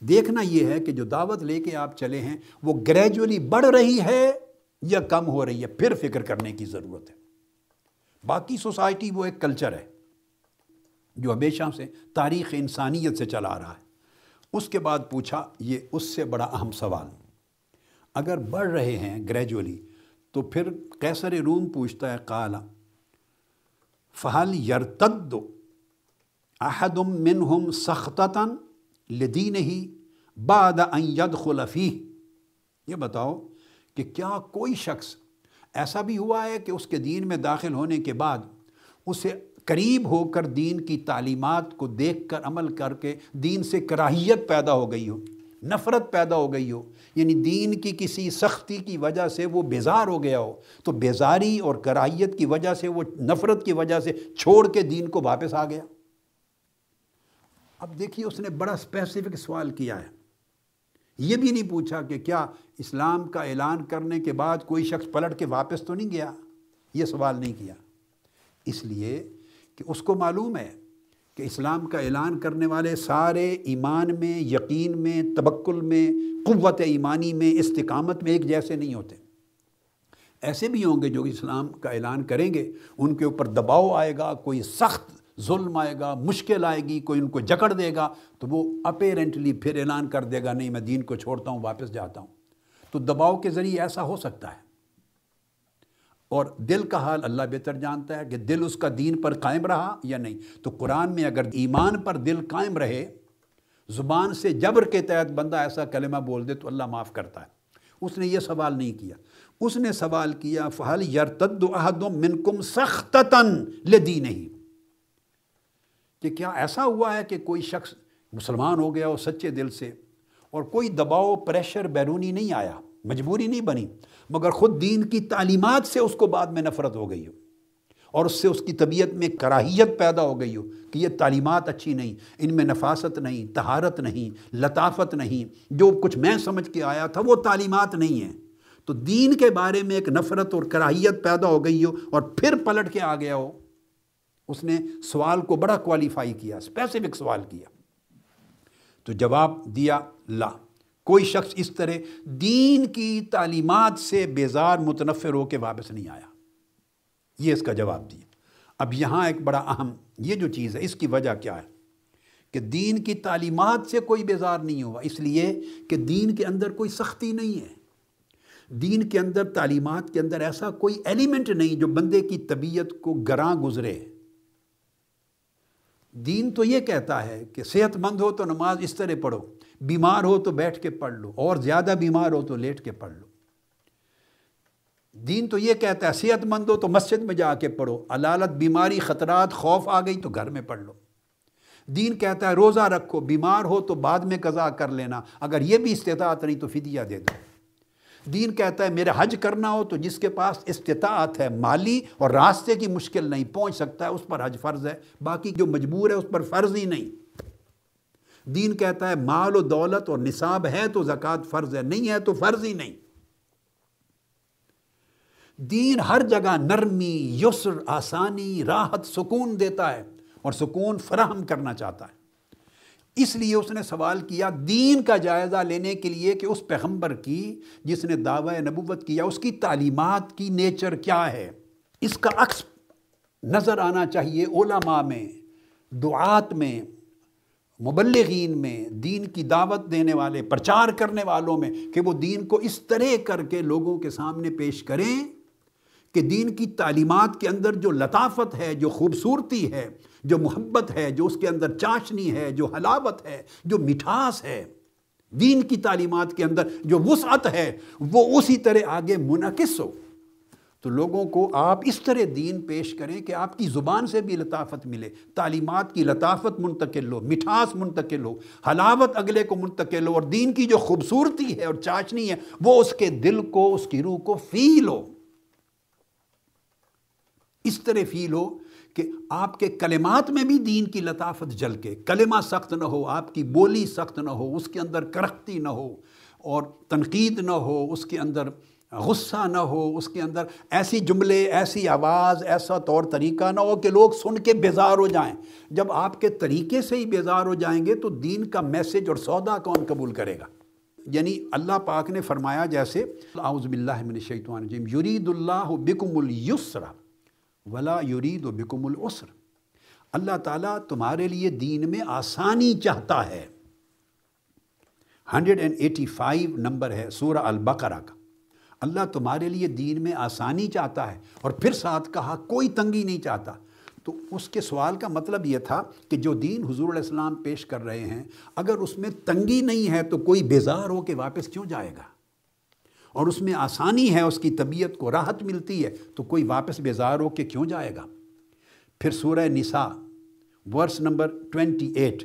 دیکھنا یہ ہے کہ جو دعوت لے کے آپ چلے ہیں، وہ گریجولی بڑھ رہی ہے یا کم ہو رہی ہے، پھر فکر کرنے کی ضرورت ہے۔ باقی سوسائٹی وہ ایک کلچر ہے، جو ہمیشہ سے تاریخ انسانیت سے چلا رہا ہے۔ اس کے بعد پوچھا، یہ اس سے بڑا اہم سوال۔ اگر بڑھ رہے ہیں گریجولی تو پھر کیسر روم پوچھتا ہے کالا فہل یرتد احدم منہم سختتاً لدین ہی بعد ان يدخل فيه یہ بتاؤ کہ کیا کوئی شخص ایسا بھی ہوا ہے کہ اس کے دین میں داخل ہونے کے بعد اسے قریب ہو کر دین کی تعلیمات کو دیکھ کر عمل کر کے دین سے کراہیت پیدا ہو گئی ہو، نفرت پیدا ہو گئی ہو یعنی دین کی کسی سختی کی وجہ سے وہ بیزار ہو گیا ہو، تو بیزاری اور کراہیت کی وجہ سے، وہ نفرت کی وجہ سے چھوڑ کے دین کو واپس آ گیا۔ اب دیکھیے اس نے بڑا اسپیسیفک سوال کیا ہے۔ یہ بھی نہیں پوچھا کہ کیا اسلام کا اعلان کرنے کے بعد کوئی شخص پلٹ کے واپس تو نہیں گیا؟ یہ سوال نہیں کیا۔ اس لیے کہ اس کو معلوم ہے کہ اسلام کا اعلان کرنے والے سارے ایمان میں، یقین میں تبکل میں، قوت ایمانی میں، استقامت میں ایک جیسے نہیں ہوتے۔ ایسے بھی ہوں گے جو اسلام کا اعلان کریں گے، ان کے اوپر دباؤ آئے گا، کوئی سخت ظلم آئے گا، مشکل آئے گی، کوئی ان کو جکڑ دے گا، تو وہ اپیرنٹلی پھر اعلان کر دے گا، نہیں، میں دین کو چھوڑتا ہوں، واپس جاتا ہوں۔ تو دباؤ کے ذریعے ایسا ہو سکتا ہے۔ اور دل کا حال اللہ بہتر جانتا ہے کہ دل اس کا دین پر قائم رہا یا نہیں۔ تو قرآن میں اگر ایمان پر دل قائم رہے، زبان سے جبر کے تحت بندہ ایسا کلمہ بول دے تو اللہ معاف کرتا ہے۔ اس نے یہ سوال نہیں کیا۔ اس نے سوال کیا فہل یرتد احدم منکم سختتاً لدی نہیں کہ کیا ایسا ہوا ہے کہ کوئی شخص مسلمان ہو گیا ہو سچے دل سے اور کوئی دباؤ، پریشر، بیرونی نہیں آیا، مجبوری نہیں بنی، مگر خود دین کی تعلیمات سے اس کو بعد میں نفرت ہو گئی ہو اور اس سے اس کی طبیعت میں کراہیت پیدا ہو گئی ہو کہ یہ تعلیمات اچھی نہیں، ان میں نفاست نہیں تہارت نہیں، لطافت نہیں، جو کچھ میں سمجھ کے آیا تھا وہ تعلیمات نہیں ہیں۔ تو دین کے بارے میں ایک نفرت اور کراہیت پیدا ہو گئی ہو اور پھر پلٹ کے آ گیا ہو۔ اس نے سوال کو بڑا کوالیفائی کیا اسپیسیفک سوال کیا۔ تو جواب دیا، لا۔ کوئی شخص اس طرح دین کی تعلیمات سے بیزار، متنفر ہو کے واپس نہیں آیا۔ یہ اس کا جواب دیا۔ اب یہاں ایک بڑا اہم، یہ جو چیز ہے، اس کی وجہ کیا ہے؟ کہ دین کی تعلیمات سے کوئی بیزار نہیں ہوا، اس لیے کہ دین کے اندر کوئی سختی نہیں ہے۔ دین کے اندر، تعلیمات کے اندر ایسا کوئی ایلیمنٹ نہیں جو بندے کی طبیعت کو گراں گزرے۔ دین تو یہ کہتا ہے کہ صحت مند ہو تو نماز اس طرح پڑھو، بیمار ہو تو بیٹھ کے پڑھ لو، اور زیادہ بیمار ہو تو لیٹ کے پڑھ لو۔ دین تو یہ کہتا ہے صحت مند ہو تو مسجد میں جا کے پڑھو، علالت، بیماری، خطرات، خوف آ گئی تو گھر میں پڑھ لو۔ دین کہتا ہے، روزہ رکھو، بیمار ہو تو بعد میں قضا کر لینا، اگر یہ بھی استطاعت نہیں تو فدیہ دے دو۔ دین کہتا ہے میرا حج کرنا ہو تو جس کے پاس استطاعت ہے مالی اور راستے کی مشکل نہیں پہنچ سکتا ہے، اس پر حج فرض ہے۔ باقی جو مجبور ہے، اس پر فرض ہی نہیں۔ دین کہتا ہے مال و دولت اور نصاب ہے تو زکوٰۃ فرض ہے، نہیں ہے تو فرض ہی نہیں۔ دین ہر جگہ نرمی، یسر، آسانی، راحت، سکون دیتا ہے اور سکون فراہم کرنا چاہتا ہے۔ اس لیے اس نے سوال کیا دین کا جائزہ لینے کے لیے کہ اس پیغمبر کی جس نے دعوی نبوت کیا اس کی تعلیمات کی نیچر کیا ہے۔ اس کا عکس نظر آنا چاہیے علماء میں، دعات میں، مبلغین میں، دین کی دعوت دینے والے، پرچار کرنے والوں میں کہ وہ دین کو اس طرح کر کے لوگوں کے سامنے پیش کریں۔ کہ دین کی تعلیمات کے اندر جو لطافت ہے، جو خوبصورتی ہے، جو محبت ہے، جو اس کے اندر چاشنی ہے، جو حلاوت ہے، جو مٹھاس ہے، دین کی تعلیمات کے اندر جو وسعت ہے، وہ اسی طرح آگے منعقص ہو۔ تو لوگوں کو آپ اس طرح دین پیش کریں کہ آپ کی زبان سے بھی لطافت ملے، تعلیمات کی لطافت منتقل ہو، مٹھاس منتقل ہو، حلاوت اگلے کو منتقل ہو اور دین کی جو خوبصورتی ہے اور چاچنی ہے، وہ اس کے دل کو، اس کی روح کو فیل ہو۔ اس طرح فیل ہو کہ آپ کے کلمات میں بھی دین کی لطافت جل کے، کلمہ سخت نہ ہو، آپ کی بولی سخت نہ ہو، اس کے اندر کرختی نہ ہو اور تنقید نہ ہو، اس کے اندر غصہ نہ ہو، اس کے اندر ایسی جملے، ایسی آواز، ایسا طور طریقہ نہ ہو کہ لوگ سن کے بیزار ہو جائیں۔ جب آپ کے طریقے سے ہی بیزار ہو جائیں گے تو دین کا میسج اور سودا کون قبول کرے گا؟ یعنی اللہ پاک نے فرمایا جیسے، اعوذ باللہ من الشیطان الرجیم، یرید اللہ بکم الیسر ولا یرید و بکم العسر۔ اللہ تعالیٰ تمہارے لیے دین میں آسانی چاہتا ہے۔ Hundred and eighty five number ہے سورہ البقرہ کا۔ اللہ تمہارے لیے دین میں آسانی چاہتا ہے اور پھر ساتھ کہا کوئی تنگی نہیں چاہتا۔ تو اس کے سوال کا مطلب یہ تھا کہ جو دین حضور علیہ السلام پیش کر رہے ہیں، اگر اس میں تنگی نہیں ہے تو کوئی بیزار ہو کے واپس کیوں جائے گا؟ اور اس میں آسانی ہے، اس کی طبیعت کو راحت ملتی ہے، تو کوئی واپس بیزار ہو کے کیوں جائے گا؟ پھر سورہ نساء، ورس نمبر ٹوینٹی ایٹ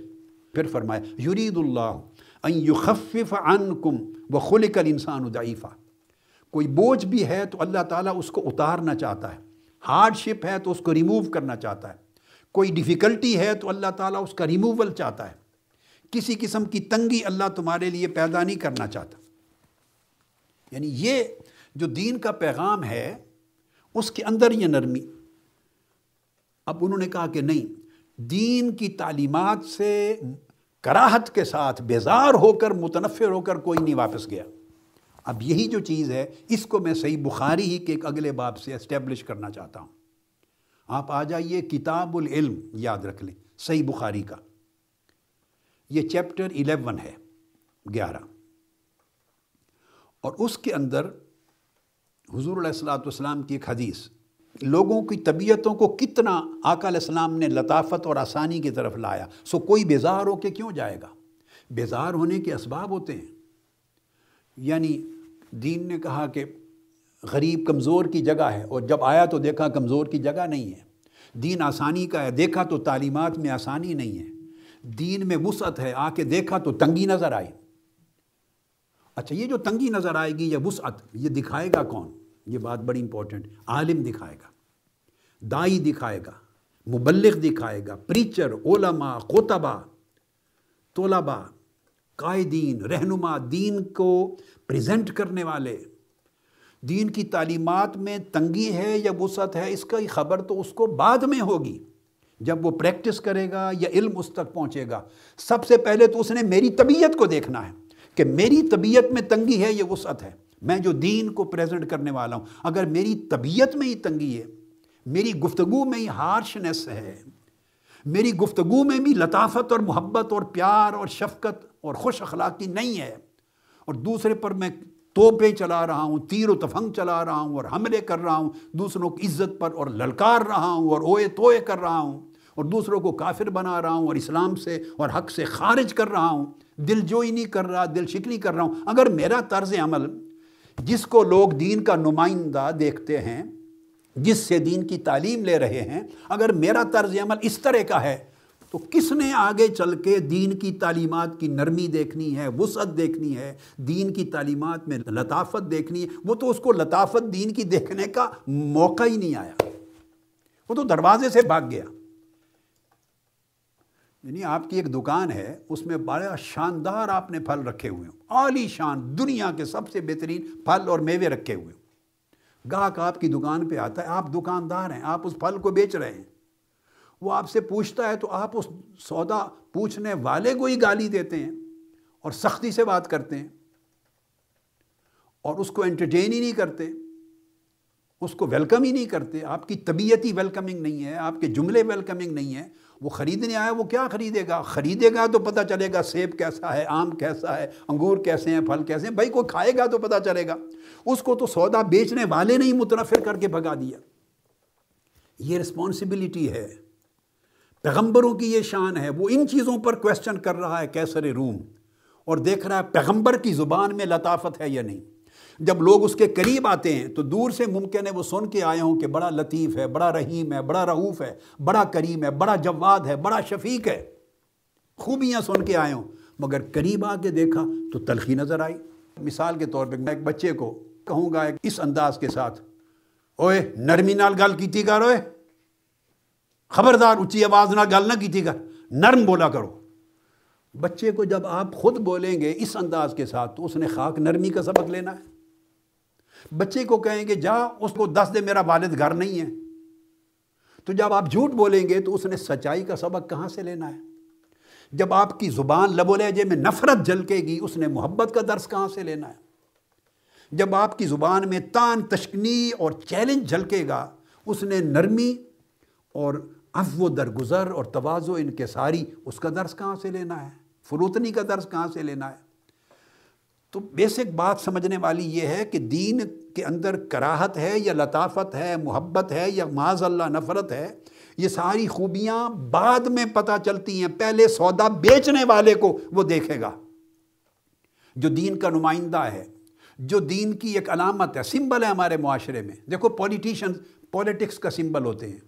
پھر فرمایا، یرید اللہ ان یخفف عنکم وخلق الانسان ضعیفہ کوئی بوجھ بھی ہے تو اللہ تعالیٰ اس کو اتارنا چاہتا ہے ہارڈ شپ ہے تو اس کو ریموو کرنا چاہتا ہے۔ کوئی ڈیفیکلٹی ہے تو اللہ تعالیٰ اس کا ریموول چاہتا ہے۔ کسی قسم کی تنگی اللہ تمہارے لیے پیدا نہیں کرنا چاہتا۔ یعنی یہ جو دین کا پیغام ہے، اس کے اندر یہ نرمی۔ اب انہوں نے کہا کہ نہیں، دین کی تعلیمات سے کراہت کے ساتھ بیزار ہو کر، متنفر ہو کر کوئی نہیں واپس گیا۔ اب یہی جو چیز ہے، اس کو میں صحیح بخاری ہی کے ایک اگلے باب سے اسٹیبلش کرنا چاہتا ہوں۔ آپ آ جائیے، کتاب العلم، یاد رکھ لیں، صحیح بخاری کا۔ یہ چیپٹر الیون ہے، گیارہ۔ اور اس کے اندر حضور علیہ السلاۃ والسلام کی ایک حدیث، لوگوں کی طبیعتوں کو کتنا آقا علیہ السلام نے لطافت اور آسانی کی طرف لایا۔ سو کوئی بیزار ہو کے کیوں جائے گا؟ بیزار ہونے کے اسباب ہوتے ہیں۔ یعنی دین نے کہا کہ غریب کمزور کی جگہ ہے، اور جب آیا تو دیکھا کمزور کی جگہ نہیں ہے۔ دین آسانی کا ہے، دیکھا تو تعلیمات میں آسانی نہیں ہے۔ دین میں وسعت ہے، آ کے دیکھا تو تنگی نظر آئی۔ اچھا یہ جو تنگی نظر آئے گی یا وسعت، یہ دکھائے گا کون؟ یہ بات بڑی امپورٹنٹ عالم دکھائے گا، دائی دکھائے گا، مبلغ دکھائے گا پریچر علماء قطبہ طلباء، قائدین، رہنما، دین کو پریزنٹ کرنے والے۔ دین کی تعلیمات میں تنگی ہے یا وسعت ہے، اس کا خبر تو اس کو بعد میں ہوگی۔ جب وہ پریکٹس کرے گا یا علم اس تک پہنچے گا۔ سب سے پہلے تو اس نے میری طبیعت کو دیکھنا ہے۔ کہ میری طبیعت میں تنگی ہے یا وسعت ہے۔ میں جو دین کو پریزنٹ کرنے والا ہوں، اگر میری طبیعت میں ہی تنگی ہے، میری گفتگو میں ہی ہارشنس ہے، میری گفتگو میں بھی لطافت اور محبت اور پیار اور شفقت اور خوش اخلاقی نہیں ہے۔ اور دوسرے پر میں توپے چلا رہا ہوں، تیر و تفنگ چلا رہا ہوں اور حملے کر رہا ہوں، دوسروں کی عزت پر اور للکار رہا ہوں اور اوئے توئے کر رہا ہوں۔ اور دوسروں کو کافر بنا رہا ہوں اور اسلام سے اور حق سے خارج کر رہا ہوں، دل جوئی نہیں کر رہا، دل شکلی کر رہا ہوں۔ اگر میرا طرز عمل جس کو لوگ دین کا نمائندہ دیکھتے ہیں، جس سے دین کی تعلیم لے رہے ہیں، اگر میرا طرز عمل اس طرح کا ہے، تو کس نے آگے چل کے دین کی تعلیمات کی نرمی دیکھنی ہے، وسعت دیکھنی ہے، دین کی تعلیمات میں لطافت دیکھنی ہے؟ وہ تو اس کو لطافت دین کی دیکھنے کا موقع ہی نہیں آیا۔ وہ تو دروازے سے بھاگ گیا۔ یعنی آپ کی ایک دکان ہے، اس میں بڑا شاندار آپ نے پھل رکھے ہوئے ہوں۔ عالی شان، دنیا کے سب سے بہترین پھل اور میوے رکھے ہوئے ہوں۔ گاہک آپ کی دکان پہ آتا ہے، آپ دکاندار ہیں، آپ اس پھل کو بیچ رہے ہیں۔ وہ آپ سے پوچھتا ہے تو آپ اس سودا پوچھنے والے کو ہی گالی دیتے ہیں اور سختی سے بات کرتے ہیں۔ اور اس کو انٹرٹین ہی نہیں کرتے، اس کو ویلکم ہی نہیں کرتے۔ آپ کی طبیعت ہی ویلکمنگ نہیں ہے، آپ کے جملے ویلکمنگ نہیں ہیں وہ خریدنے آیا وہ کیا خریدے گا؟ خریدے گا تو پتہ چلے گا سیب کیسا ہے، آم کیسا ہے، انگور کیسے ہیں، پھل کیسے ہیں۔ بھائی، کوئی کھائے گا تو پتہ چلے گا۔ اس کو تو سودا بیچنے والے نے ہی متنفر کر کے بھگا دیا۔ یہ رسپانسبلٹی ہے۔ پیغمبروں کی یہ شان ہے۔ وہ ان چیزوں پر کوشچن کر رہا ہے، کیسر روم۔ اور دیکھ رہا ہے پیغمبر کی زبان میں لطافت ہے یا نہیں۔ جب لوگ اس کے قریب آتے ہیں تو دور سے ممکن ہے وہ سن کے آئے ہوں کہ بڑا لطیف ہے، بڑا رحیم ہے، بڑا رعوف ہے، بڑا کریم ہے، بڑا جواد ہے، بڑا شفیق ہے۔ خوبیاں سن کے آئے ہوں، مگر قریب آ کے دیکھا تو تلخی نظر آئی۔ مثال کے طور پہ میں ایک بچے کو کہوں گا ایک اس انداز کے ساتھ اوے نرمی نال گل کیتی کر اوے خبردار اچھی آواز نہ گل نہ کیتی کر، نرم بولا کرو۔ بچے کو جب آپ خود بولیں گے اس انداز کے ساتھ تو اس نے خاک نرمی کا سبق لینا ہے۔ بچے کو کہیں گے جا، اس کو دس دے، میرا والد گھر نہیں ہے۔ تو جب آپ جھوٹ بولیں گے تو اس نے سچائی کا سبق کہاں سے لینا ہے؟ جب آپ کی زبان لب و لہجے میں نفرت جھلکے گی، اس نے محبت کا درس کہاں سے لینا ہے؟ جب آپ کی زبان میں تان، تشکنی اور چیلنج جھلکے گا، اس نے نرمی اور افو درگزر اور توازو ان کے ساری اس کا درس کہاں سے لینا ہے؟ فروتنی کا درس کہاں سے لینا ہے؟ تو بیسک بات سمجھنے والی یہ ہے کہ دین کے اندر کراہت ہے یا لطافت ہے، محبت ہے یا معاذ اللہ نفرت ہے، یہ ساری خوبیاں بعد میں پتہ چلتی ہیں۔ پہلے سودا بیچنے والے کو وہ دیکھے گا۔ جو دین کا نمائندہ ہے، جو دین کی ایک علامت ہے، سمبل ہے ہمارے معاشرے میں۔ دیکھو پولیٹیشن پولیٹکس کا سمبل ہوتے ہیں۔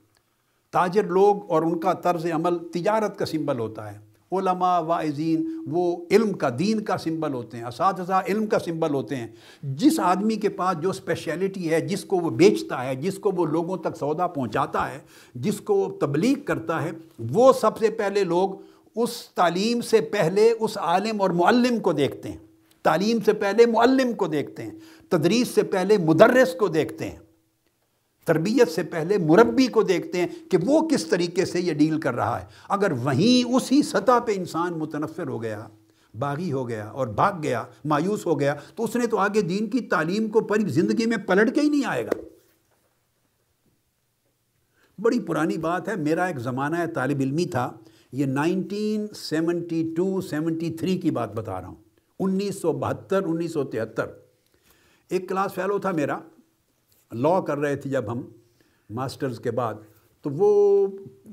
تاجر لوگ اور ان کا طرز عمل تجارت کا سمبل ہوتا ہے۔ علماء واعظین وہ علم کا دین کا سمبل ہوتے ہیں، اساتذہ علم کا سمبل ہوتے ہیں۔ جس آدمی کے پاس جو اسپیشلٹی ہے، جس کو وہ بیچتا ہے، جس کو وہ لوگوں تک سودا پہنچاتا ہے، جس کو وہ تبلیغ کرتا ہے، وہ سب سے پہلے لوگ اس تعلیم سے پہلے اس عالم اور معلم کو دیکھتے ہیں۔ تعلیم سے پہلے معلم کو دیکھتے ہیں، تدریس سے پہلے مدرس کو دیکھتے ہیں۔ تربیت سے پہلے مربی کو دیکھتے ہیں کہ وہ کس طریقے سے یہ ڈیل کر رہا ہے۔ اگر وہیں اسی سطح پہ انسان متنفر ہو گیا، باغی ہو گیا اور بھاگ گیا، مایوس ہو گیا، تو اس نے تو آگے دین کی تعلیم کو پری زندگی میں پلٹ کے ہی نہیں آئے گا۔ بڑی پرانی بات ہے، میرا ایک زمانہ ہے طالب علمی تھا، یہ nineteen seventy two seventy three کی بات بتا رہا ہوں۔ انیس سو بہتر، انیس سو تہتر۔ ایک کلاس فیلو تھا میرا۔ لا کر رہے تھے جب ہم ماسٹرز کے بعد، تو وہ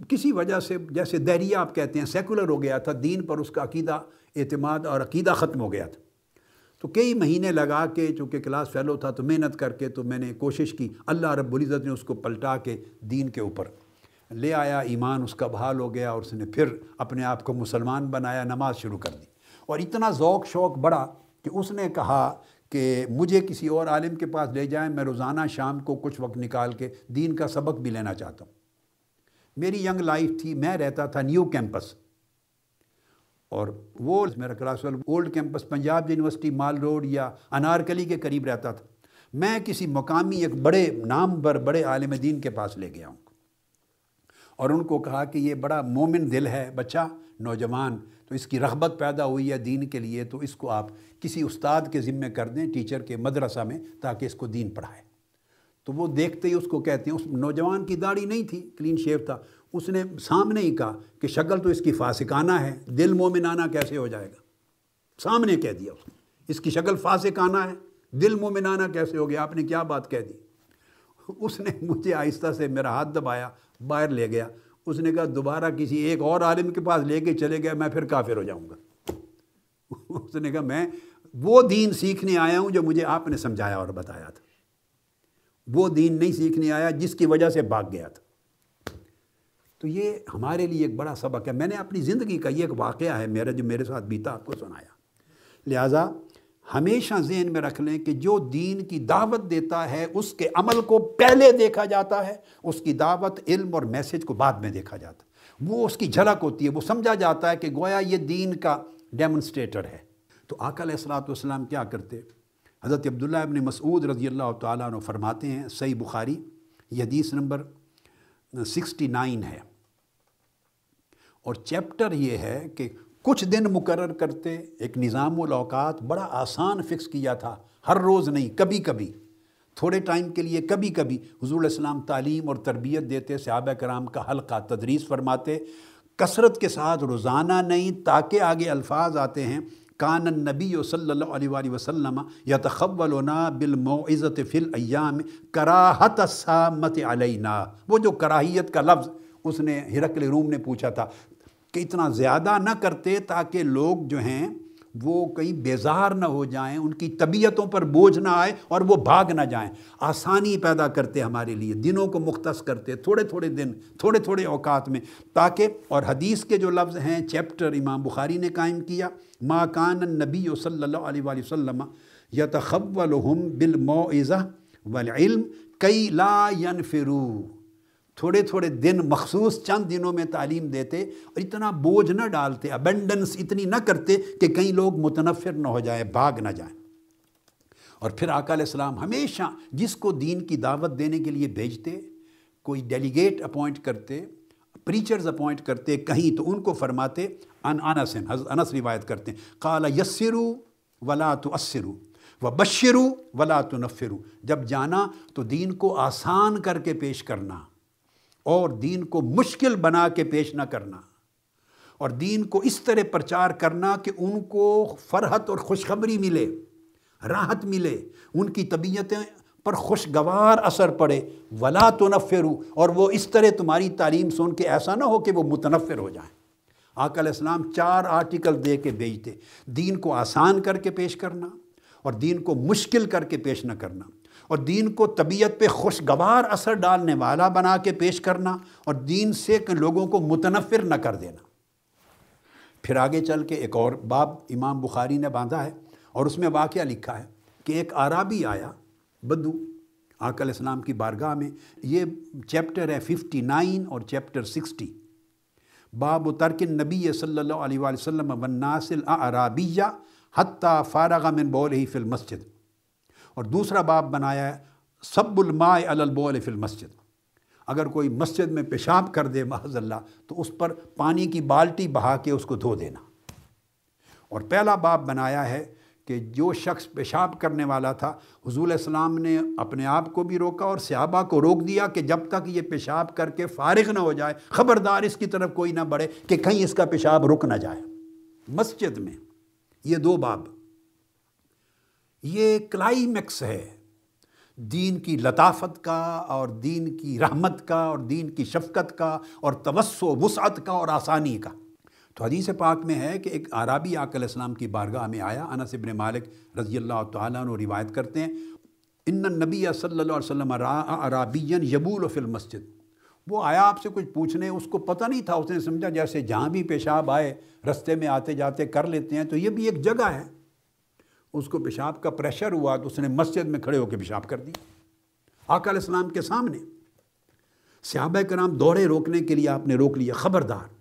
کسی وجہ سے، جیسے دہریہ آپ کہتے ہیں سیکولر ہو گیا تھا، دین پر اس کا عقیدہ اعتماد اور عقیدہ ختم ہو گیا تھا۔ تو کئی مہینے لگا کے چونکہ کلاس فیلو تھا تو محنت کر کے تو میں نے کوشش کی۔ اللہ رب العزت نے اس کو پلٹا کے دین کے اوپر۔ لے آیا، ایمان اس کا بحال ہو گیا اور اس نے پھر اپنے آپ کو مسلمان بنایا، نماز شروع کر دی۔ اور اتنا ذوق شوق بڑا کہ اس نے کہا کہ مجھے کسی اور عالم کے پاس لے جائیں، میں روزانہ شام کو کچھ وقت نکال کے دین کا سبق بھی لینا چاہتا ہوں۔ میری ینگ لائف تھی، میں رہتا تھا نیو کیمپس۔ اور وہ میرا class old campus, Punjab university, mall road یا انارکلی کے قریب رہتا تھا۔ میں کسی مقامی ایک بڑے نام بر بڑے عالم دین کے پاس لے گیا ہوں۔ اور ان کو کہا کہ یہ بڑا مومن دل ہے، بچہ، نوجوان تو اس کی رغبت پیدا ہوئی ہے دین کے لیے، تو اس کو آپ کسی استاد کے ذمے کر دیں، ٹیچر کے مدرسہ میں، تاکہ اس کو دین پڑھائے۔ تو وہ دیکھتے ہی اس کو کہتے ہیں، اس نوجوان کی داڑھی نہیں تھی، کلین شیف تھا۔ اس نے سامنے ہی کہا کہ شکل تو اس کی فاسقانہ ہے، دل مومنانہ کیسے ہو جائے گا؟ سامنے کہہ دیا اس نے۔ اس کی شکل فاسقانہ ہے، دل مومنانہ کیسے ہو گیا آپ نے کیا بات کہہ دی؟ اس نے مجھے آہستہ سے میرا ہاتھ دبایا، باہر لے گیا۔ اس نے کہا دوبارہ کسی ایک اور عالم کے پاس لے کے چلے گیا میں پھر کافر ہو جاؤں گا۔ [LAUGHS] اس نے کہا میں وہ دین سیکھنے آیا ہوں جو مجھے آپ نے سمجھایا اور بتایا تھا۔ وہ دین نہیں سیکھنے آیا جس کی وجہ سے بھاگ گیا تھا۔ تو یہ ہمارے لیے ایک بڑا سبق ہے۔ میں نے اپنی زندگی کا یہ ایک واقعہ ہے، میرا جو میرے ساتھ بیتا، آپ کو سنایا۔ لہٰذا ہمیشہ ذہن میں رکھ لیں کہ جو دین کی دعوت دیتا ہے، اس کے عمل کو پہلے دیکھا جاتا ہے، اس کی دعوت، علم اور میسج کو بعد میں دیکھا جاتا ہے۔ وہ اس کی جھلک ہوتی ہے، وہ سمجھا جاتا ہے کہ گویا یہ دین کا ڈیمونسٹریٹر ہے۔ تو آقا علیہ السلاۃ والسلام کیا کرتے؟ حضرت عبداللہ ابن مسعود رضی اللہ تعالیٰ عنہ فرماتے ہیں، صحیح بخاری، یہ حدیث نمبر سکسٹی نائن ہے۔ اور چیپٹر یہ ہے کہ کچھ دن مقرر کرتے ایک نظام الاوقات بڑا آسان فکس کیا تھا، ہر روز نہیں، کبھی کبھی۔ تھوڑے ٹائم کے لیے کبھی کبھی حضور علیہ السلام تعلیم اور تربیت دیتے، صحابہ کرام کا حلقہ تدریس فرماتے۔ کثرت کے ساتھ روزانہ نہیں، تاکہ آگے الفاظ آتے ہیں۔ کان النبی صلی اللہ علیہ وآلہ وسلم یا تخولنا بالموعظت فی الایام کراہت السامت علینا۔ وہ جو کراہیت کا لفظ اس نے ہرکل روم نے پوچھا تھا کہ اتنا زیادہ نہ کرتے تاکہ لوگ جو ہیں وہ کہیں بیزار نہ ہو جائیں، ان کی طبیعتوں پر بوجھ نہ آئے اور وہ بھاگ نہ جائیں۔ آسانی پیدا کرتے ہمارے لیے، دنوں کو مختص کرتے، تھوڑے تھوڑے دن، تھوڑے تھوڑے اوقات میں، تاکہ، اور حدیث کے جو لفظ ہیں، چیپٹر امام بخاری نے قائم کیا، ما کان النبی صلی اللہ علیہ وآلہ وسلم یتخولہم بالموعظہ والعلم کئی لا ینفرو تھوڑے تھوڑے دن مخصوص چند دنوں میں تعلیم دیتے اور اتنا بوجھ نہ ڈالتے ابنڈنس اتنی نہ کرتے کہ کئی لوگ متنفر نہ ہو جائیں، بھاگ نہ جائیں۔ اور پھر آقا علیہ السلام ہمیشہ جس کو دین کی دعوت دینے کے لیے بھیجتے، کوئی ڈیلیگیٹ اپوائنٹ کرتے پریچرز اپوائنٹ کرتے، کہیں تو ان کو فرماتے، ان انسن انس روایت کرتے ہیں قال یسرو ولا تو اسرو و بشرو ولا تو نفرو جب جانا تو دین کو آسان کر کے پیش کرنا۔ اور دین کو مشکل بنا کے پیش نہ کرنا اور دین کو اس طرح پرچار کرنا کہ ان کو فرحت اور خوشخبری ملے، راحت ملے، ان کی طبیعتیں پر خوشگوار اثر پڑے، ولا تو اور وہ اس طرح تمہاری تعلیم سن کے ایسا نہ ہو کہ وہ متنفر ہو جائیں۔ آقا علیہ السلام چار آرٹیکل دے کے بھیجتے، دین کو آسان کر کے پیش کرنا اور دین کو مشکل کر کے پیش نہ کرنا۔ اور دین کو طبیعت پہ خوشگوار اثر ڈالنے والا بنا کے پیش کرنا اور دین سے لوگوں کو متنفر نہ کر دینا۔ پھر آگے چل کے ایک اور باب امام بخاری نے باندھا ہے اور اس میں واقعہ لکھا ہے کہ ایک عرابی آیا، بدو، آقا علیہ السلام کی بارگاہ میں، یہ چیپٹر ہے ففٹی نائن اور چیپٹر سکسٹی باب و ترکن نبی صلی اللہ علیہ وآلہ وسلم والناس العرابیہ حتیٰ فارغ من بول ہی فی المسجد۔ اور دوسرا باب بنایا ہے، سب المائے البول فی المسجد۔ اگر کوئی مسجد میں پیشاب کر دے محض اللہ، تو اس پر پانی کی بالٹی بہا کے اس کو دھو دینا۔ اور پہلا باب بنایا ہے کہ جو شخص پیشاب کرنے والا تھا، حضور السلام نے اپنے آپ کو بھی روکا اور صحابہ کو روک دیا کہ جب تک یہ پیشاب کر کے فارغ نہ ہو جائے، خبردار اس کی طرف کوئی نہ بڑھے کہ کہیں اس کا پیشاب رک نہ جائے۔ مسجد میں یہ دو باب یہ کلائمیکس ہے۔ دین کی لطافت کا اور دین کی رحمت کا اور دین کی شفقت کا اور توسع وسعت کا اور آسانی کا۔ تو حدیث پاک میں ہے کہ ایک عرابی آک علیہ السلام کی بارگاہ میں آیا، انس ابن مالک رضی اللہ تعالیٰ عنہ روایت کرتے ہیں، ان نبی صلی اللہ علیہ وسلم عرابین یبول و فل مسجد وہ آیا آپ سے کچھ پوچھنے، اس کو پتہ نہیں تھا، اس نے سمجھا جیسے جہاں بھی پیشاب آئے، رستے میں آتے جاتے کر لیتے ہیں، تو یہ بھی ایک جگہ ہے۔ اس کو پیشاب کا پریشر ہوا تو اس نے مسجد میں کھڑے ہو کے پیشاب کر دی آقا علیہ السلام کے سامنے صحابہ کرام دوڑے روکنے کے لیے آپ نے روک لیا، خبردار۔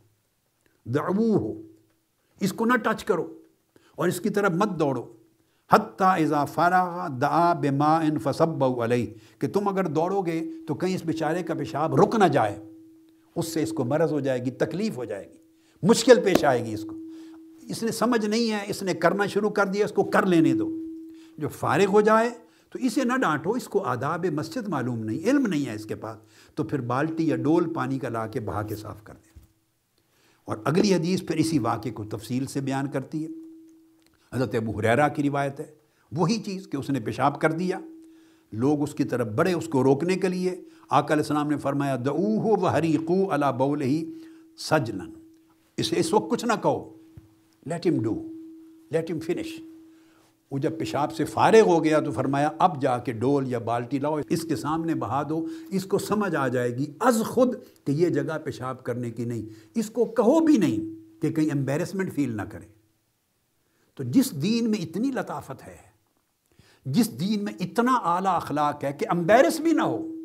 دعوو ہو، اس کو نہ ٹچ کرو اور اس کی طرف مت دوڑو۔ حتیٰ اذا فارغ دعا بما ان فصب علیہ، کہ تم اگر دوڑو گے تو کہیں اس بیچارے کا پیشاب رک نہ جائے۔ اس سے اس کو مرض ہو جائے گی، تکلیف ہو جائے گی، مشکل پیش آئے گی اس کو۔ اس نے سمجھ نہیں ہے، اس نے کرنا شروع کر دیا، اس کو کر لینے دو۔ جو فارغ ہو جائے تو اسے نہ ڈانٹو، اس کو آداب مسجد معلوم نہیں، علم نہیں ہے اس کے پاس۔ تو پھر بالٹی یا ڈول پانی کا لا کے بہا کے صاف کر دیں اور اگلی حدیث پھر اسی واقعے کو تفصیل سے بیان کرتی ہے۔ حضرت ابو حریرہ کی روایت ہے۔ وہی چیز کہ اس نے پیشاب کر دیا۔ لوگ اس کی طرف بڑے اس کو روکنے کے لیے۔ آقا علیہ السلام نے فرمایا دعوہ و حریقو علا بول ہی سجلن اسے اس وقت کچھ نہ کہو۔ لیٹ ہم ڈو لیٹ ہم فنش وہ جب پیشاب سے فارغ ہو گیا تو فرمایا، اب جا کے ڈول یا بالٹی لاؤ، اس کے سامنے بہا دو، اس کو سمجھ آ جائے گی از خود کہ یہ جگہ پیشاب کرنے کی نہیں۔ اس کو کہو بھی نہیں کہ کہیں امبیرسمنٹ فیل نہ کرے۔ تو جس دین میں اتنی لطافت ہے، جس دین میں اتنا اعلیٰ اخلاق ہے کہ امبیرس بھی نہ ہو،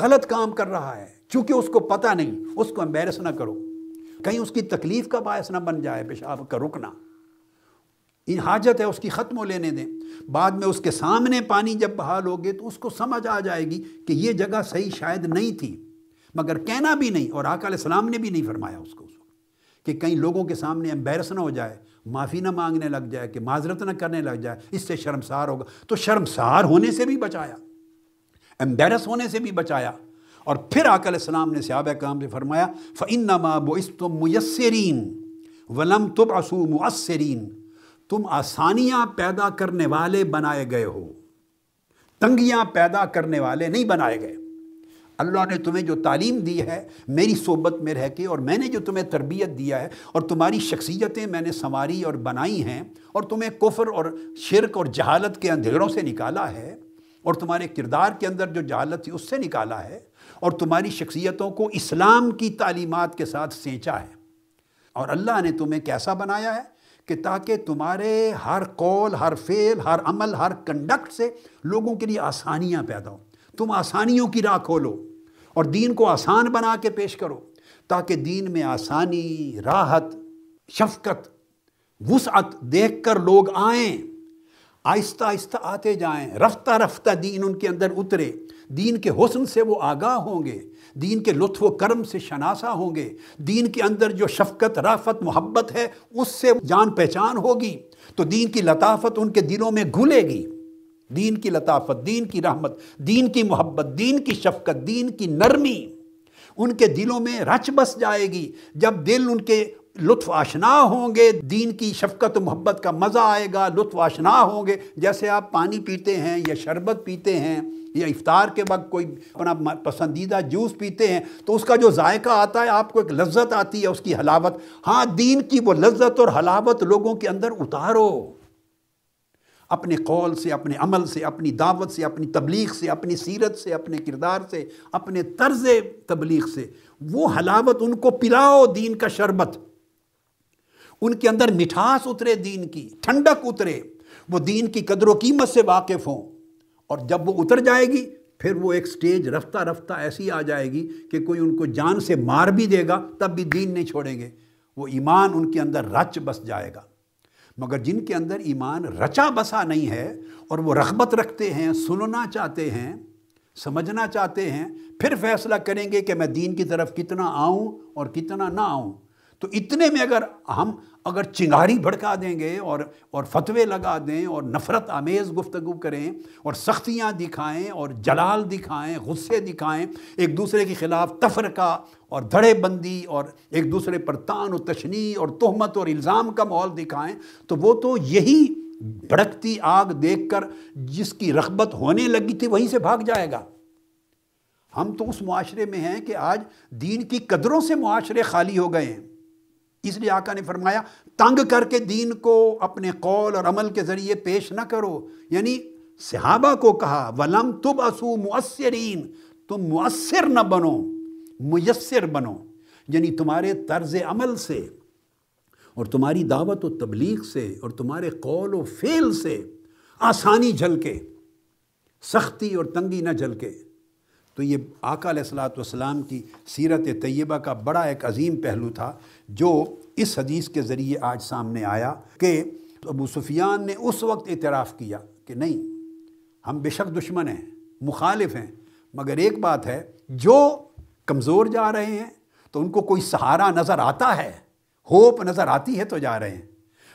غلط کام کر رہا ہے، چونکہ اس کو پتہ نہیں، اس کو امبیرس نہ کرو۔ کہیں اس کی تکلیف کا باعث نہ بن جائے پیشاب کا رکنا۔ ان حاجت ہے اس کی ختم ہو لینے دیں۔ بعد میں اس کے سامنے پانی جب بحال ہوگے تو اس کو سمجھ آ جائے گی کہ یہ جگہ صحیح شاید نہیں تھی۔ مگر کہنا بھی نہیں، اور آقا علیہ السلام نے بھی نہیں فرمایا اس کو۔ اس کہ کئی لوگوں کے سامنے امبیرس نہ ہو جائے، معافی نہ مانگنے لگ جائے، کہ معذرت نہ کرنے لگ جائے، اس سے شرمسار ہوگا۔ تو شرمسار ہونے سے بھی بچایا امبیرس ہونے سے بھی بچایا۔ اور پھر آقا علیہ السلام نے صحابہ کام سے فرمایا، فَإِنَّمَا بُعِسْتُمْ مُيَسِّرِينَ وَلَمْ تُبْعَسُوا مُعَسِّرِينَ تم آسانیاں پیدا کرنے والے بنائے گئے ہو۔ تنگیاں پیدا کرنے والے نہیں بنائے گئے۔ اللہ نے تمہیں جو تعلیم دی ہے، میری صحبت میں رہ کے اور میں نے جو تمہیں تربیت دیا ہے اور تمہاری شخصیتیں میں نے سنواری اور بنائی ہیں اور تمہیں کفر اور شرک اور جہالت کے اندھیروں سے نکالا ہے اور تمہارے کردار کے اندر جو جہالت تھی اس سے نکالا ہے اور تمہاری شخصیتوں کو اسلام کی تعلیمات کے ساتھ سینچا ہے۔ اور اللہ نے تمہیں کیسا بنایا ہے کہ تاکہ تمہارے ہر قول، ہر فعل، ہر عمل، ہر کنڈکٹ سے لوگوں کے لیے آسانیاں پیدا ہوں۔ تم آسانیوں کی راہ کھولو اور دین کو آسان بنا کے پیش کرو تاکہ دین میں آسانی، راحت، شفقت، وسعت دیکھ کر لوگ آئیں۔ آہستہ آہستہ آتے جائیں، رفتہ رفتہ دین ان کے اندر اترے۔ دین کے حسن سے وہ آگاہ ہوں گے، دین کے لطف و کرم سے شناسا ہوں گے۔ دین کے اندر جو شفقت، رافت، محبت ہے، اس سے جان پہچان ہوگی۔ تو دین کی لطافت ان کے دلوں میں گھلے گی۔ دین کی لطافت، دین کی رحمت، دین کی محبت، دین کی شفقت، دین کی نرمی ان کے دلوں میں رچ بس جائے گی۔ جب دل ان کے لطف آشنا ہوں گے، دین کی شفقت و محبت کا مزہ آئے گا، لطف آشنا ہوں گے۔ جیسے آپ پانی پیتے ہیں یا شربت پیتے ہیں یا افطار کے وقت کوئی اپنا پسندیدہ جوس پیتے ہیں، تو اس کا جو ذائقہ آتا ہے، آپ کو ایک لذت آتی ہے اس کی حلاوت۔ ہاں دین کی وہ لذت اور حلاوت لوگوں کے اندر اتارو۔ اپنے قول سے، اپنے عمل سے، اپنی دعوت سے، اپنی تبلیغ سے، اپنی سیرت سے، اپنے کردار سے، اپنے طرز تبلیغ سے۔ وہ حلاوت ان کو پلاؤ، دین کا شربت۔ ان کے اندر مٹھاس اترے دین کی، ٹھنڈک اترے، وہ دین کی قدر و قیمت سے واقف ہوں۔ اور جب وہ اتر جائے گی، پھر وہ ایک سٹیج رفتہ رفتہ ایسی آ جائے گی کہ کوئی ان کو جان سے مار بھی دے گا، تب بھی دین نہیں چھوڑیں گے۔ وہ ایمان ان کے اندر رچ بس جائے گا۔ مگر جن کے اندر ایمان رچا بسا نہیں ہے اور وہ رغبت رکھتے ہیں، سننا چاہتے ہیں، سمجھنا چاہتے ہیں، پھر فیصلہ کریں گے کہ میں دین کی طرف کتنا آؤں اور کتنا نہ آؤں۔ تو اتنے میں اگر ہم اگر چنگاری بھڑکا دیں گے اور اور فتوے لگا دیں اور نفرت آمیز گفتگو کریں اور سختیاں دکھائیں اور جلال دکھائیں، غصے دکھائیں، ایک دوسرے کے خلاف تفرقہ اور دھڑے بندی اور ایک دوسرے پر تان و تشنیع اور تہمت اور الزام کا ماحول دکھائیں، تو وہ تو یہی بھڑکتی آگ دیکھ کر جس کی رغبت ہونے لگی تھی وہیں سے بھاگ جائے گا۔ ہم تو اس معاشرے میں ہیں کہ آج دین کی قدروں سے معاشرے خالی ہو گئے ہیں۔ اس لیے آقا نے فرمایا، تنگ کر کے دین کو اپنے قول اور عمل کے ذریعے پیش نہ کرو۔ یعنی صحابہ کو کہا، ولم تب اسو مؤثرین تم مؤثر نہ بنو، میسر بنو یعنی تمہارے طرز عمل سے اور تمہاری دعوت و تبلیغ سے اور تمہارے قول و فعل سے آسانی جھلکے، سختی اور تنگی نہ جھلکے۔ تو یہ آقا علیہ السلاۃ والسلام کی سیرت طیبہ کا بڑا ایک عظیم پہلو تھا جو اس حدیث کے ذریعے آج سامنے آیا کہ ابو سفیان نے اس وقت اعتراف کیا کہ نہیں، ہم بے شک دشمن ہیں، مخالف ہیں، مگر ایک بات ہے، جو کمزور جا رہے ہیں تو ان کو کوئی سہارا نظر آتا ہے، ہوپ نظر آتی ہے تو جا رہے ہیں۔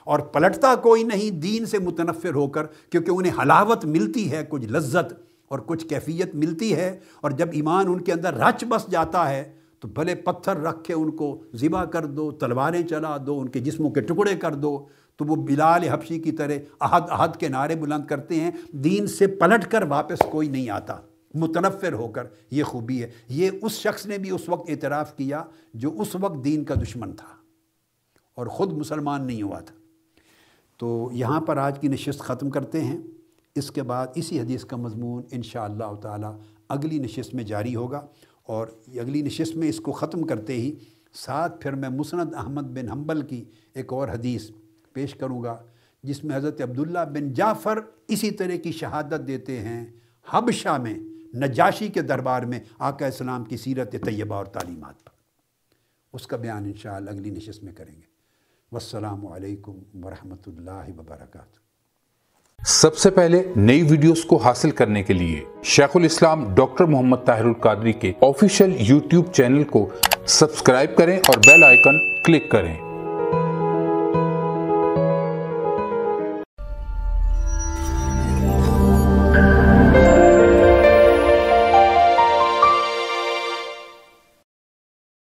اور پلٹتا کوئی نہیں، دین سے متنفر ہو کر، کیونکہ انہیں حلاوت ملتی ہے، کچھ لذت اور کچھ کیفیت ملتی ہے اور جب ایمان ان کے اندر رچ بس جاتا ہے، تو بھلے پتھر رکھ کے ان کو ذبح کر دو، تلواریں چلا دو، ان کے جسموں کے ٹکڑے کر دو۔ تو وہ بلال حبشی کی طرح عہد عہد کے نعرے بلند کرتے ہیں۔ دین سے پلٹ کر واپس کوئی نہیں آتا۔ متنفر ہو کر یہ خوبی ہے۔ یہ اس شخص نے بھی اس وقت اعتراف کیا جو اس وقت دین کا دشمن تھا۔ اور خود مسلمان نہیں ہوا تھا۔ تو یہاں پر آج کی نشست ختم کرتے ہیں۔ اس کے بعد اسی حدیث کا مضمون انشاءاللہ اللہ تعالیٰ اگلی نشست میں جاری ہوگا اور اگلی نشست میں اس کو ختم کرتے ہی ساتھ پھر میں مسند احمد بن حنبل کی ایک اور حدیث پیش کروں گا، جس میں حضرت عبداللہ بن جعفر اسی طرح کی شہادت دیتے ہیں حبشہ میں، نجاشی کے دربار میں آقا اسلام کی سیرت طیبہ اور تعلیمات پر۔ اس کا بیان انشاءاللہ اگلی نشست میں کریں گے۔ والسلام علیکم ورحمۃ اللہ وبرکاتہ۔ سب سے پہلے نئی ویڈیوز کو حاصل کرنے کے لیے شیخ الاسلام ڈاکٹر محمد طاہر القادری کے آفیشیل یوٹیوب چینل کو سبسکرائب کریں اور بیل آئیکن کلک کریں۔